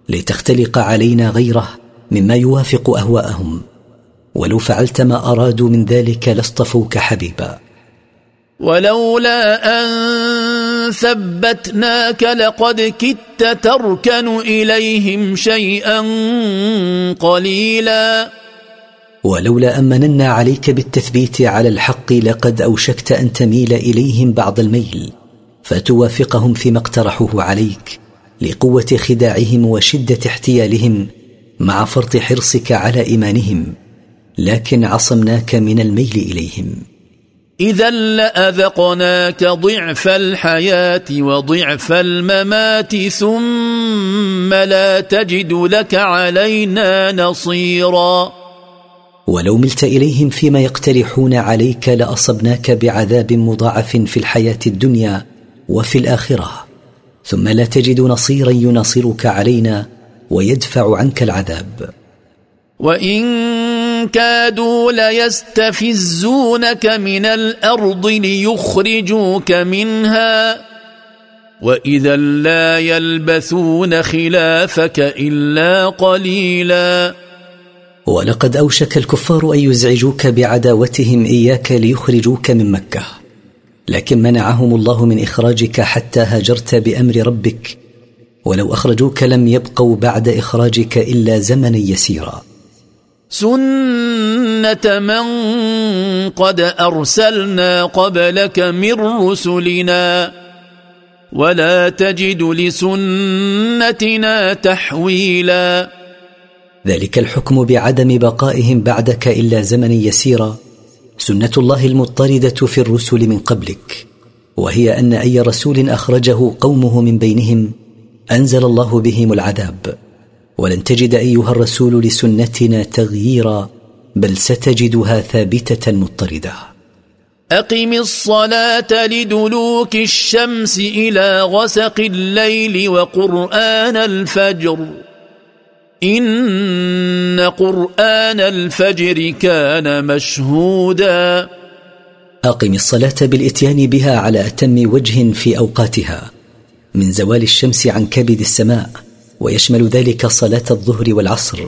لتختلق علينا غيره مما يوافق أهواءهم ولو فعلت ما أرادوا من ذلك لاصطفوك حبيبا. ولولا أن ثبتناك لقد كدت تركن إليهم شيئا قليلا. ولولا أن مننا عليك بالتثبيت على الحق لقد أوشكت أن تميل إليهم بعض الميل فتوافقهم فيما اقترحوه عليك لقوة خداعهم وشدة احتيالهم مع فرط حرصك على إيمانهم لكن عصمناك من الميل إليهم. إذا لأذقناك ضعف الحياة وضعف الممات ثم لا تجد لك علينا نصيرا. ولو ملت إليهم فيما يقترحون عليك لأصبناك بعذاب مضاعف في الحياة الدنيا وفي الآخرة. ثم لا تجد نصيرا يناصرك علينا ويدفع عنك العذاب. وإن كادوا ليستفزونك من الأرض ليخرجوك منها. وإذا لا يلبثون خلافك إلا قليلا. ولقد أوشك الكفار أن يزعجوك بعداوتهم إياك ليخرجوك من مكة. لكن منعهم الله من إخراجك حتى هاجرت بأمر ربك. ولو أخرجوك لم يبقوا بعد إخراجك إلا زمنا يسيرا. سنه من قد ارسلنا قبلك من رسلنا. ولا تجد لسنتنا تحويلا. ذلك الحكم بعدم بقائهم بعدك إلا زمنا يسيرا. سنة الله المضطردة في الرسل من قبلك. وهي أن أي رسول أخرجه قومه من بينهم أنزل الله بهم العذاب. ولن تجد أيها الرسول لسنتنا تغييرا بل ستجدها ثابتة مضطردة. أقم الصلاة لدلوك الشمس إلى غسق الليل وقرآن الفجر. إن قرآن الفجر كان مشهودا. أقم الصلاة بالإتيان بها على أتم وجه في أوقاتها من زوال الشمس عن كبد السماء ويشمل ذلك صلاة الظهر والعصر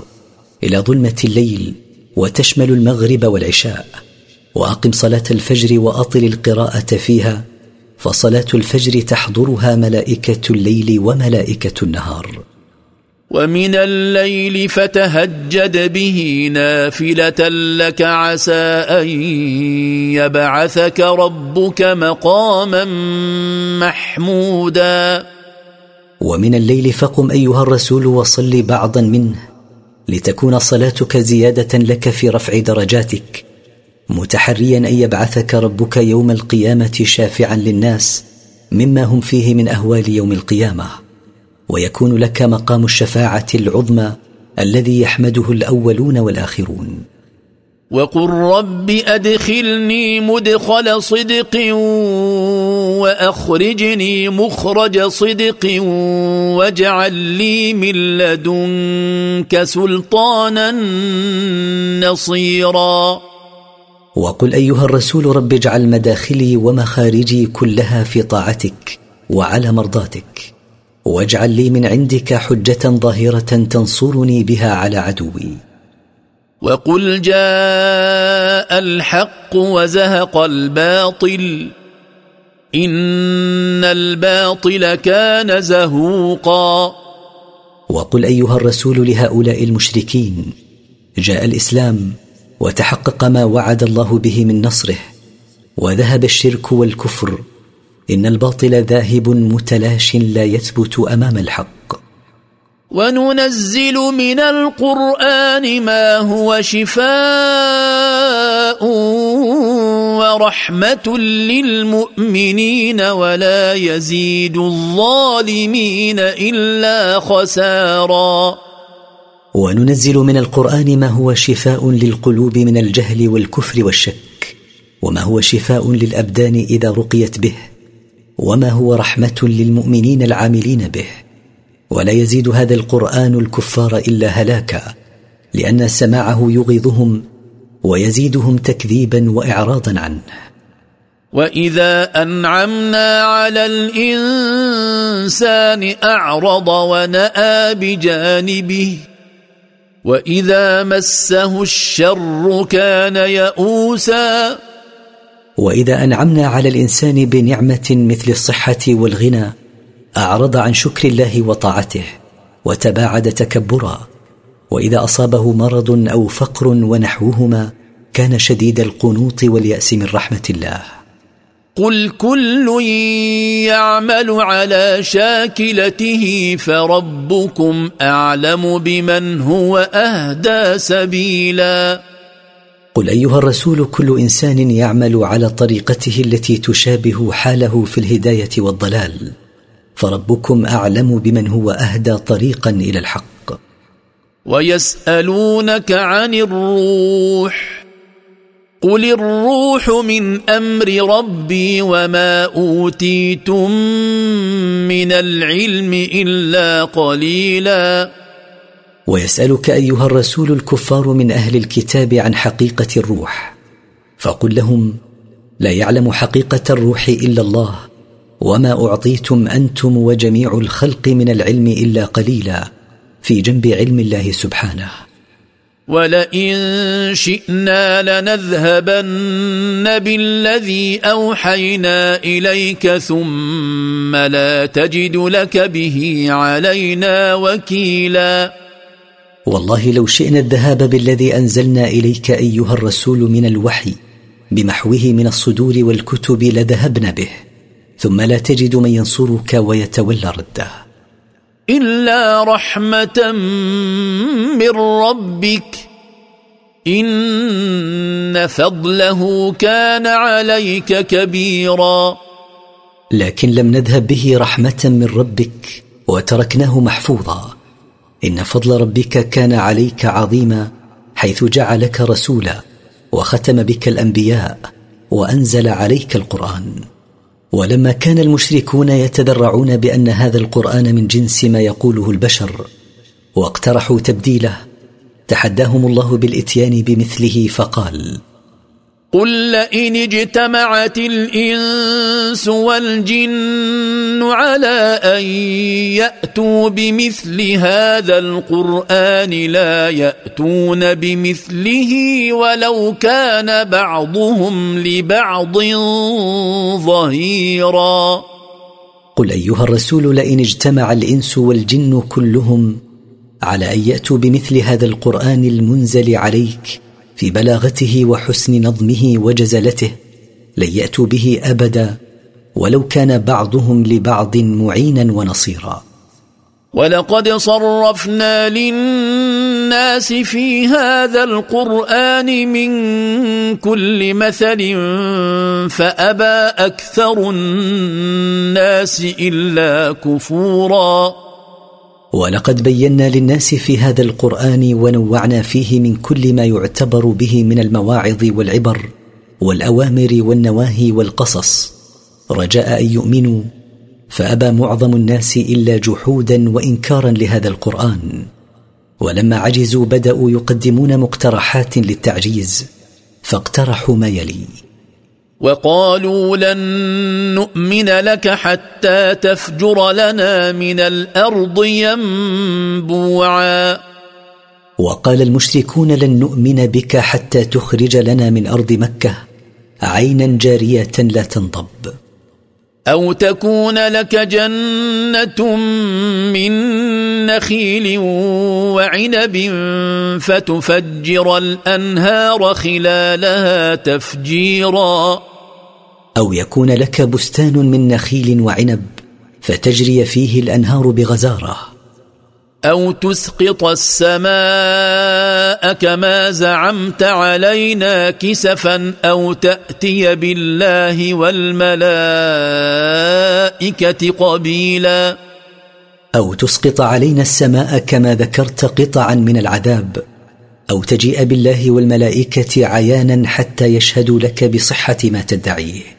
إلى ظلمة الليل وتشمل المغرب والعشاء. وأقم صلاة الفجر وأطل القراءة فيها فصلاة الفجر تحضرها ملائكة الليل وملائكة النهار. ومن الليل فتهجد به نافلة لك عسى أن يبعثك ربك مقاما محمودا. ومن الليل فقم أيها الرسول وصل بعضا منه لتكون صلاتك زيادة لك في رفع درجاتك متحريا أن يبعثك ربك يوم القيامة شافعا للناس مما هم فيه من أهوال يوم القيامة. ويكون لك مقام الشفاعة العظمى الذي يحمده الأولون والآخرون. وقل رب أدخلني مدخل صدق وأخرجني مخرج صدق واجعل لي من لدنك سلطانا نصيرا. وقل أيها الرسول رب اجعل مداخلي ومخارجي كلها في طاعتك وعلى مرضاتك. واجعل لي من عندك حجة ظاهرة تنصرني بها على عدوي. وقل جاء الحق وزهق الباطل. إن الباطل كان زهوقا. وقل أيها الرسول لهؤلاء المشركين جاء الإسلام وتحقق ما وعد الله به من نصره وذهب الشرك والكفر إن الباطل ذاهب متلاش لا يثبت أمام الحق. وننزل من القرآن ما هو شفاء ورحمة للمؤمنين ولا يزيد الظالمين إلا خسارا. وننزل من القرآن ما هو شفاء للقلوب من الجهل والكفر والشك. وما هو شفاء للأبدان إذا رقيت به. وما هو رحمة للمؤمنين العاملين به. ولا يزيد هذا القرآن الكفار إلا هلاكا لأن سماعه يغيظهم ويزيدهم تكذيبا وإعراضا عنه. وإذا أنعمنا على الإنسان أعرض ونأى بجانبه وإذا مسه الشر كان يئوسا وإذا أنعمنا على الإنسان بنعمة مثل الصحة والغنى أعرض عن شكر الله وطاعته وتباعد تكبرا. وإذا أصابه مرض أو فقر ونحوهما كان شديد القنوط واليأس من رحمة الله. قل كل يعمل على شاكلته فربكم أعلم بمن هو أهدى سبيلا. قل أيها الرسول كل إنسان يعمل على طريقته التي تشابه حاله في الهداية والضلال. فربكم أعلم بمن هو أهدى طريقا إلى الحق. ويسألونك عن الروح. قل الروح من أمر ربي وما أوتيتم من العلم إلا قليلا. ويسألك أيها الرسول الكفار من أهل الكتاب عن حقيقة الروح فقل لهم لا يعلم حقيقة الروح إلا الله وما أعطيتم أنتم وجميع الخلق من العلم إلا قليلا في جنب علم الله سبحانه. ولئن شئنا لنذهبن بالذي أوحينا إليك ثم لا تجد لك به علينا وكيلا. والله لو شئنا الذهاب بالذي أنزلنا إليك أيها الرسول من الوحي بمحوه من الصدور والكتب لذهبنا به ثم لا تجد من ينصرك ويتولى رده. إلا رحمة من ربك إن فضله كان عليك كبيرا. لكن لم نذهب به رحمة من ربك وتركناه محفوظا. إن فضل ربك كان عليك عظيما حيث جعلك رسولا وختم بك الأنبياء وأنزل عليك القرآن. ولما كان المشركون يتذرعون بأن هذا القرآن من جنس ما يقوله البشر واقترحوا تبديله تحداهم الله بالإتيان بمثله فقال قل لئن اجتمعت الانس والجن على ان ياتوا بمثل هذا القران لا ياتون بمثله ولو كان بعضهم لبعض ظهيرا. قل ايها الرسول لئن اجتمع الانس والجن كلهم على ان ياتوا بمثل هذا القران المنزل عليك في بلاغته وحسن نظمه وجزلته لن يأتوا به أبدا ولو كان بعضهم لبعض معينا ونصيرا. ولقد صرفنا للناس في هذا القرآن من كل مثل فأبى أكثر الناس إلا كفورا. ولقد بينا للناس في هذا القرآن ونوعنا فيه من كل ما يعتبر به من المواعظ والعبر والأوامر والنواهي والقصص. رجاء أن يؤمنوا. فأبى معظم الناس إلا جحودا وإنكارا لهذا القرآن. ولما عجزوا بدأوا يقدمون مقترحات للتعجيز. فاقترحوا ما يلي. وقالوا لن نؤمن لك حتى تفجر لنا من الأرض ينبوعا. وقال المشركون لن نؤمن بك حتى تخرج لنا من أرض مكة. عينا جارية لا تنضب. أو تكون لك جنة من نخيل وعنب فتفجر الأنهار خلالها تفجيرا. أو يكون لك بستان من نخيل وعنب فتجري فيه الأنهار بغزارة. أو تسقط السماء كما زعمت علينا كسفا أو تأتي بالله والملائكة قبيلا. أو تسقط علينا السماء كما ذكرت قطعا من العذاب أو تجيء بالله والملائكة عيانا حتى يشهدوا لك بصحة ما تدعيه.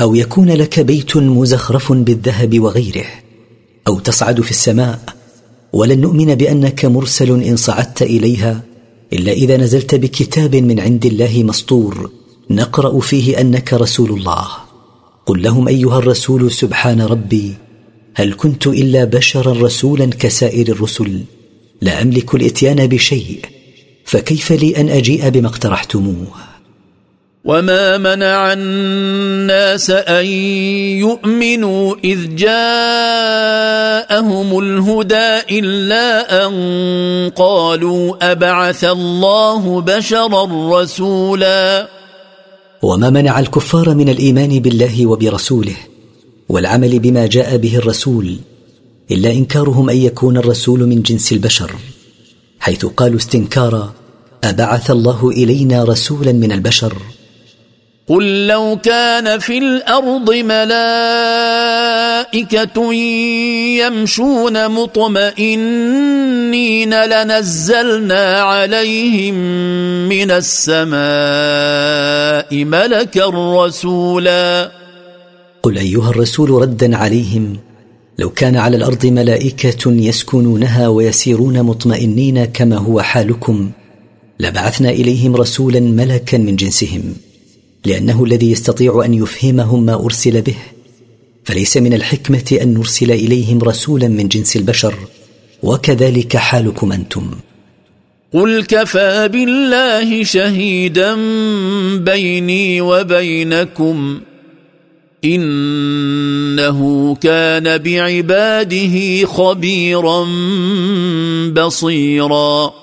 أو يكون لك بيت مزخرف بالذهب وغيره أو تصعد في السماء ولن نؤمن بأنك مرسل إن صعدت إليها إلا إذا نزلت بكتاب من عند الله مسطور نقرأ فيه أنك رسول الله. قل لهم أيها الرسول سبحان ربي هل كنت إلا بشرا رسولا كسائر الرسل؟ لا أملك الإتيان بشيء فكيف لي أن أجيء بما اقترحتموه؟ وما منع الناس ان يؤمنوا اذ جاءهم الهدى الا ان قالوا ابعث الله بشرا رسولا وما منع الكفار من الايمان بالله وبرسوله والعمل بما جاء به الرسول الا انكارهم ان يكون الرسول من جنس البشر حيث قالوا استنكارا ابعث الله الينا رسولا من البشر. قل لو كان في الأرض ملائكة يمشون مطمئنين لنزلنا عليهم من السماء ملكا رسولا. قل أيها الرسول ردا عليهم لو كان على الأرض ملائكة يسكنونها ويسيرون مطمئنين كما هو حالكم لبعثنا إليهم رسولا ملكا من جنسهم. لأنه الذي يستطيع أن يفهمهم ما أرسل به. فليس من الحكمة أن نرسل إليهم رسولا من جنس البشر. وكذلك حالكم أنتم. قل كفى بالله شهيدا بيني وبينكم. إنه كان بعباده خبيرا بصيرا.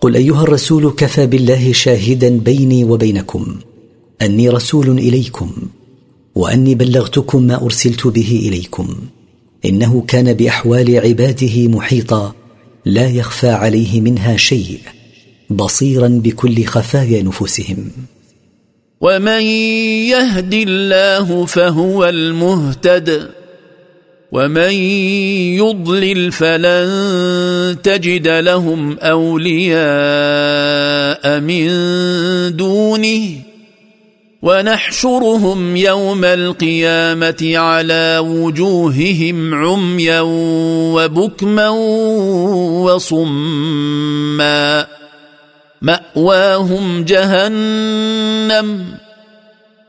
قل أيها الرسول كفى بالله شاهدا بيني وبينكم. أني رسول إليكم وأني بلغتكم ما أرسلت به إليكم. إنه كان بأحوال عباده محيطا لا يخفى عليه منها شيء بصيرا بكل خفايا نفوسهم. ومن يهد الله فهو المهتد ومن يضلل فلن تجد لهم أولياء من دونه. ونحشرهم يوم القيامة على وجوههم عميا وبكما وصما. مأواهم جهنم.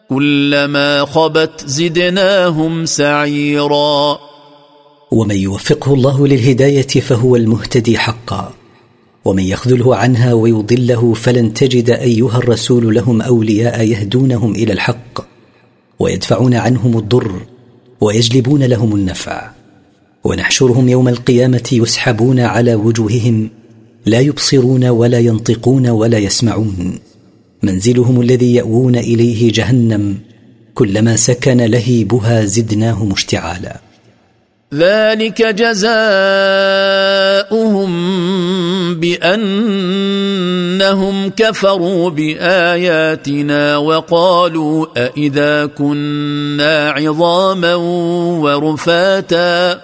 كلما خبت زدناهم سعيرا. ومن يوفقه الله للهداية فهو المهتدي حقا. ومن يخذله عنها ويضله فلن تجد أيها الرسول لهم أولياء يهدونهم إلى الحق ويدفعون عنهم الضر ويجلبون لهم النفع ونحشرهم يوم القيامة يسحبون على وجوههم لا يبصرون ولا ينطقون ولا يسمعون منزلهم الذي يأوون إليه جهنم كلما سكن لهيبها زدناهم اشتعالا ذلك جزاؤهم بأنهم كفروا بآياتنا وقالوا أإذا كنا عظاما ورفاتا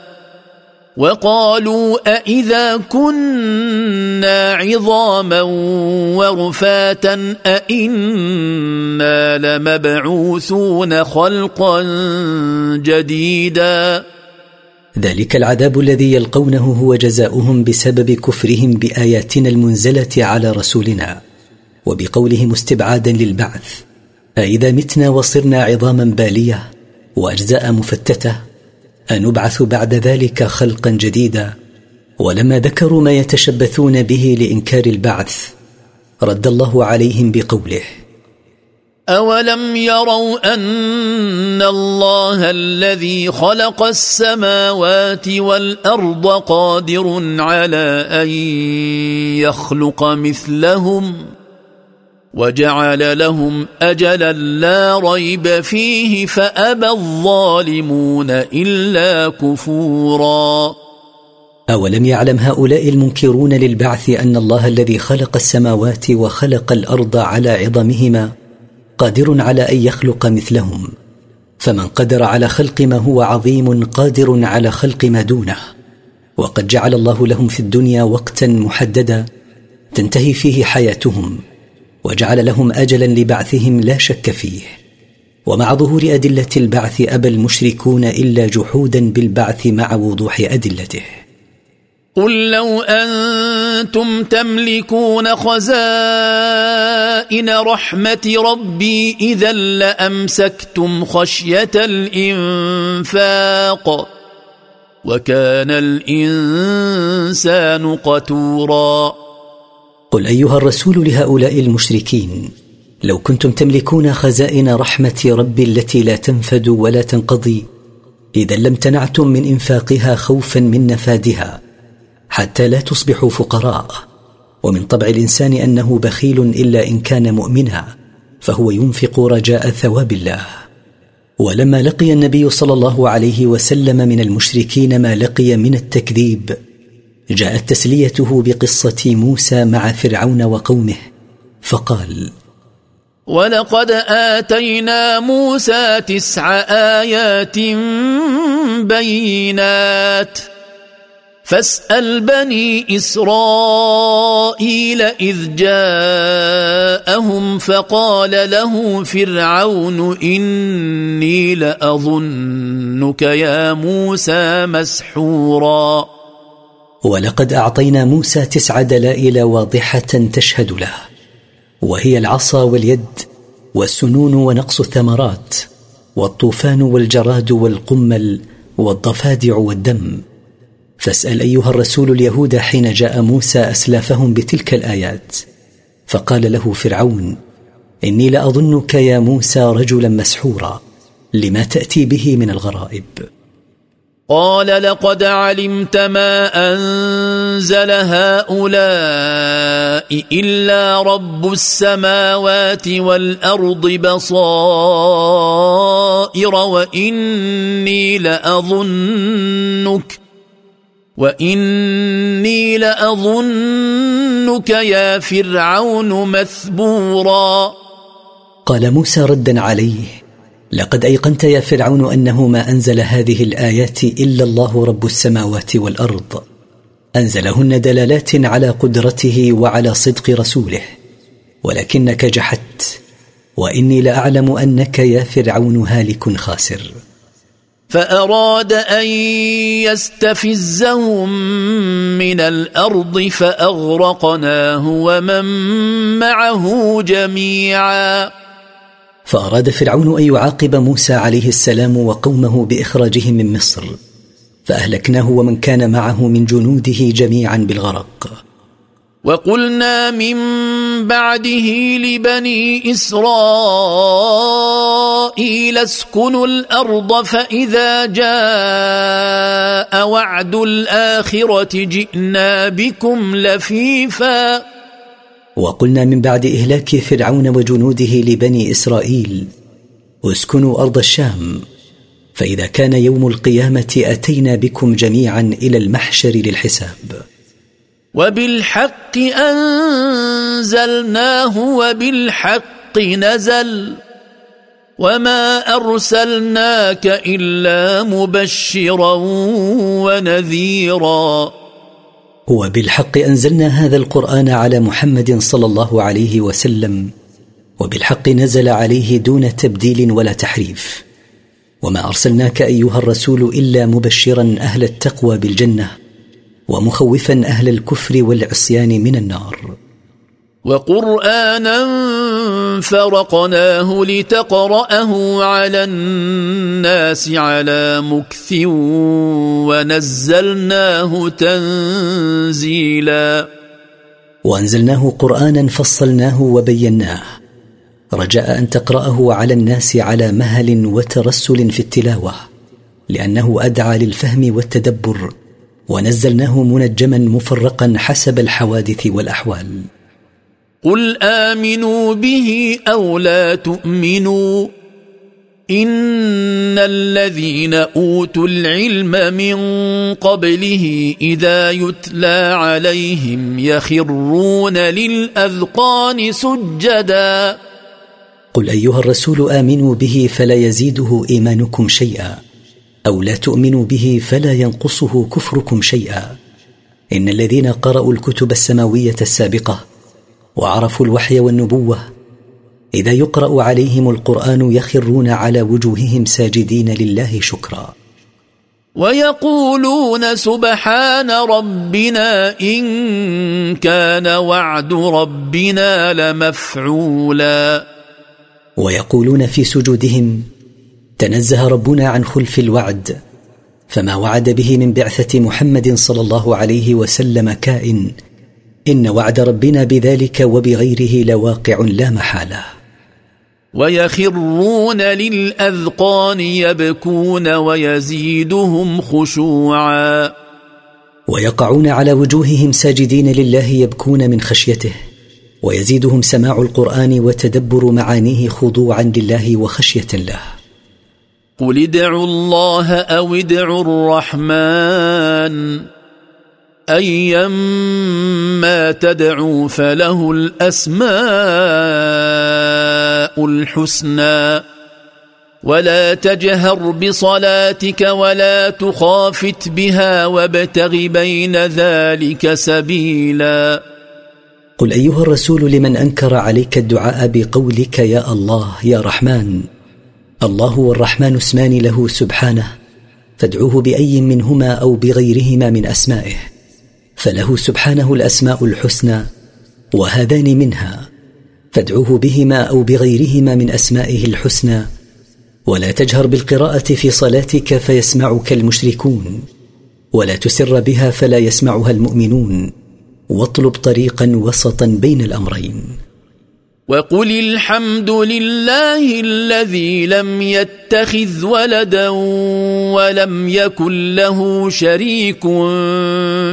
وقالوا أإذا كنا عظاما ورفاتا أإنا لمبعوثون خلقا جديدا ذلك العذاب الذي يلقونه هو جزاؤهم بسبب كفرهم بآياتنا المنزلة على رسولنا وبقولهم استبعادا للبعث. أإذا متنا وصرنا عظاما بالية وأجزاء مفتتة أنبعث بعد ذلك خلقا جديدا. ولما ذكروا ما يتشبثون به لإنكار البعث رد الله عليهم بقوله أولم يروا أن الله الذي خلق السماوات والأرض قادر على أن يخلق مثلهم وجعل لهم أجلا لا ريب فيه فأبى الظالمون إلا كفورا. أولم يعلم هؤلاء المنكرون للبعث أن الله الذي خلق السماوات وخلق الأرض على عظمهما قادر على أن يخلق مثلهم فمن قدر على خلق ما هو عظيم قادر على خلق ما دونه. وقد جعل الله لهم في الدنيا وقتا محددا تنتهي فيه حياتهم وجعل لهم أجلا لبعثهم لا شك فيه. ومع ظهور أدلة البعث أبى المشركون إلا جحودا بالبعث مع وضوح أدلته. قل لو أنتم تملكون خزائن رحمة ربي إذا لأمسكتم خشية الإنفاق وكان الإنسان قتورا. قل أيها الرسول لهؤلاء المشركين لو كنتم تملكون خزائن رحمة ربي التي لا تنفد ولا تنقضي إذا لم تنعتم من إنفاقها خوفا من نفادها. حتى لا تصبحوا فقراء. ومن طبع الإنسان أنه بخيل إلا إن كان مؤمنا فهو ينفق رجاء ثواب الله. ولما لقي النبي صلى الله عليه وسلم من المشركين ما لقي من التكذيب جاءت تسليته بقصة موسى مع فرعون وقومه فقال ولقد آتينا موسى تسع آيات بينات فاسأل بني إسرائيل إذ جاءهم فقال له فرعون إني لأظنك يا موسى مسحورا. ولقد أعطينا موسى تسع دلائل واضحة تشهد له وهي العصا واليد والسنون ونقص الثمرات والطوفان والجراد والقمل والضفادع والدم فاسأل أيها الرسول اليهود حين جاء موسى أسلافهم بتلك الآيات. فقال له فرعون إني لأظنك يا موسى رجلا مسحورا لما تأتي به من الغرائب؟ قال لقد علمت ما أنزل هؤلاء إلا رب السماوات والأرض بصائر وإني لأظنك واني لاظنك يا فرعون مثبورا. قال موسى ردا عليه لقد أيقنت يا فرعون أنه ما أنزل هذه الآيات إلا الله رب السماوات والأرض. أنزلهن دلالات على قدرته وعلى صدق رسوله ولكنك جحدت وإني لأعلم أنك يا فرعون هالك خاسر. فأراد أن يستفزهم من الأرض فأغرقناه ومن معه جميعا. فأراد فرعون أن يعاقب موسى عليه السلام وقومه بإخراجهم من مصر فأهلكناه ومن كان معه من جنوده جميعا بالغرق. وقلنا من بعده لبني إسرائيل اسكنوا الأرض فإذا جاء وعد الآخرة جئنا بكم لفيفا. وقلنا من بعد إهلاك فرعون وجنوده لبني إسرائيل اسكنوا أرض الشام فإذا كان يوم القيامة أتينا بكم جميعا إلى المحشر للحساب. وبالحق أنزلناه وبالحق نزل وما أرسلناك إلا مبشرا ونذيرا. وبالحق أنزلنا هذا القرآن على محمد صلى الله عليه وسلم وبالحق نزل عليه دون تبديل ولا تحريف. وما أرسلناك أيها الرسول إلا مبشرا أهل التقوى بالجنة ومخوفا أهل الكفر والعصيان من النار. وقرآنا فرقناه لتقرأه على الناس على مكث ونزلناه تنزيلا. وأنزلناه قرآنا فصلناه وبيناه. رجاء أن تقرأه على الناس على مهل وترسل في التلاوة لأنه أدعى للفهم والتدبر ونزلناه منجما مفرقا حسب الحوادث والأحوال. قل امنوا به أو لا تؤمنوا ان الذين اوتوا العلم من قبله اذا يتلى عليهم يخرون للاذقان سجدا قل ايها الرسول امنوا به فلا يزيده ايمانكم شيئا أو لا تؤمنوا به فلا ينقصه كفركم شيئا ان الذين قرأوا الكتب السماويه السابقه وعرفوا الوحي والنبوة. إذا يقرأ عليهم القرآن يخرون على وجوههم ساجدين لله شكرا. ويقولون سبحان ربنا إن كان وعد ربنا لمفعولا. ويقولون في سجودهم تنزه ربنا عن خلف الوعد فما وعد به من بعثة محمد صلى الله عليه وسلم كائن إن وعد ربنا بذلك وبغيره لواقع لا محالة. ويخرون للأذقان يبكون ويزيدهم خشوعا. ويقعون على وجوههم ساجدين لله يبكون من خشيته. ويزيدهم سماع القرآن وتدبر معانيه خضوعا لله وخشية له. قل ادعوا الله أو ادعوا الرحمن. ايما تدعوا فله الأسماء الحسنى. ولا تجهر بصلاتك ولا تخافت بها وابتغ بين ذلك سبيلا. قل أيها الرسول لمن أنكر عليك الدعاء بقولك يا الله يا رحمن؟ الله والرحمن اسمان له سبحانه فادعوه بأي منهما أو بغيرهما من أسمائه. فله سبحانه الأسماء الحسنى وهذان منها فادعوه بهما أو بغيرهما من أسمائه الحسنى ولا تجهر بالقراءة في صلاتك فيسمعك المشركون ولا تسر بها فلا يسمعها المؤمنون واطلب طريقا وسطا بين الأمرين. وقل الحمد لله الذي لم يتخذ ولدا ولم يكن له شريك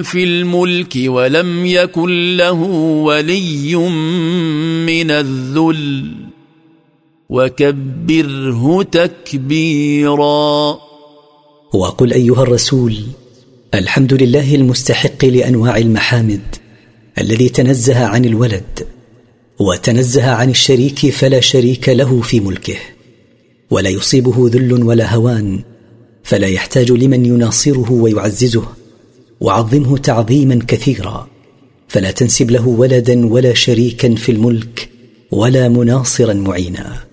في الملك ولم يكن له ولي من الذل وكبره تكبيرا وقل ايها الرسول الحمد لله المستحق لانواع المحامد الذي تنزه عن الولد وتنزه عن الشريك فلا شريك له في ملكه ولا يصيبه ذل ولا هوان فلا يحتاج لمن يناصره ويعززه وعظمه تعظيما كثيرا فلا تنسب له ولدا ولا شريكا في الملك ولا مناصرا معينا.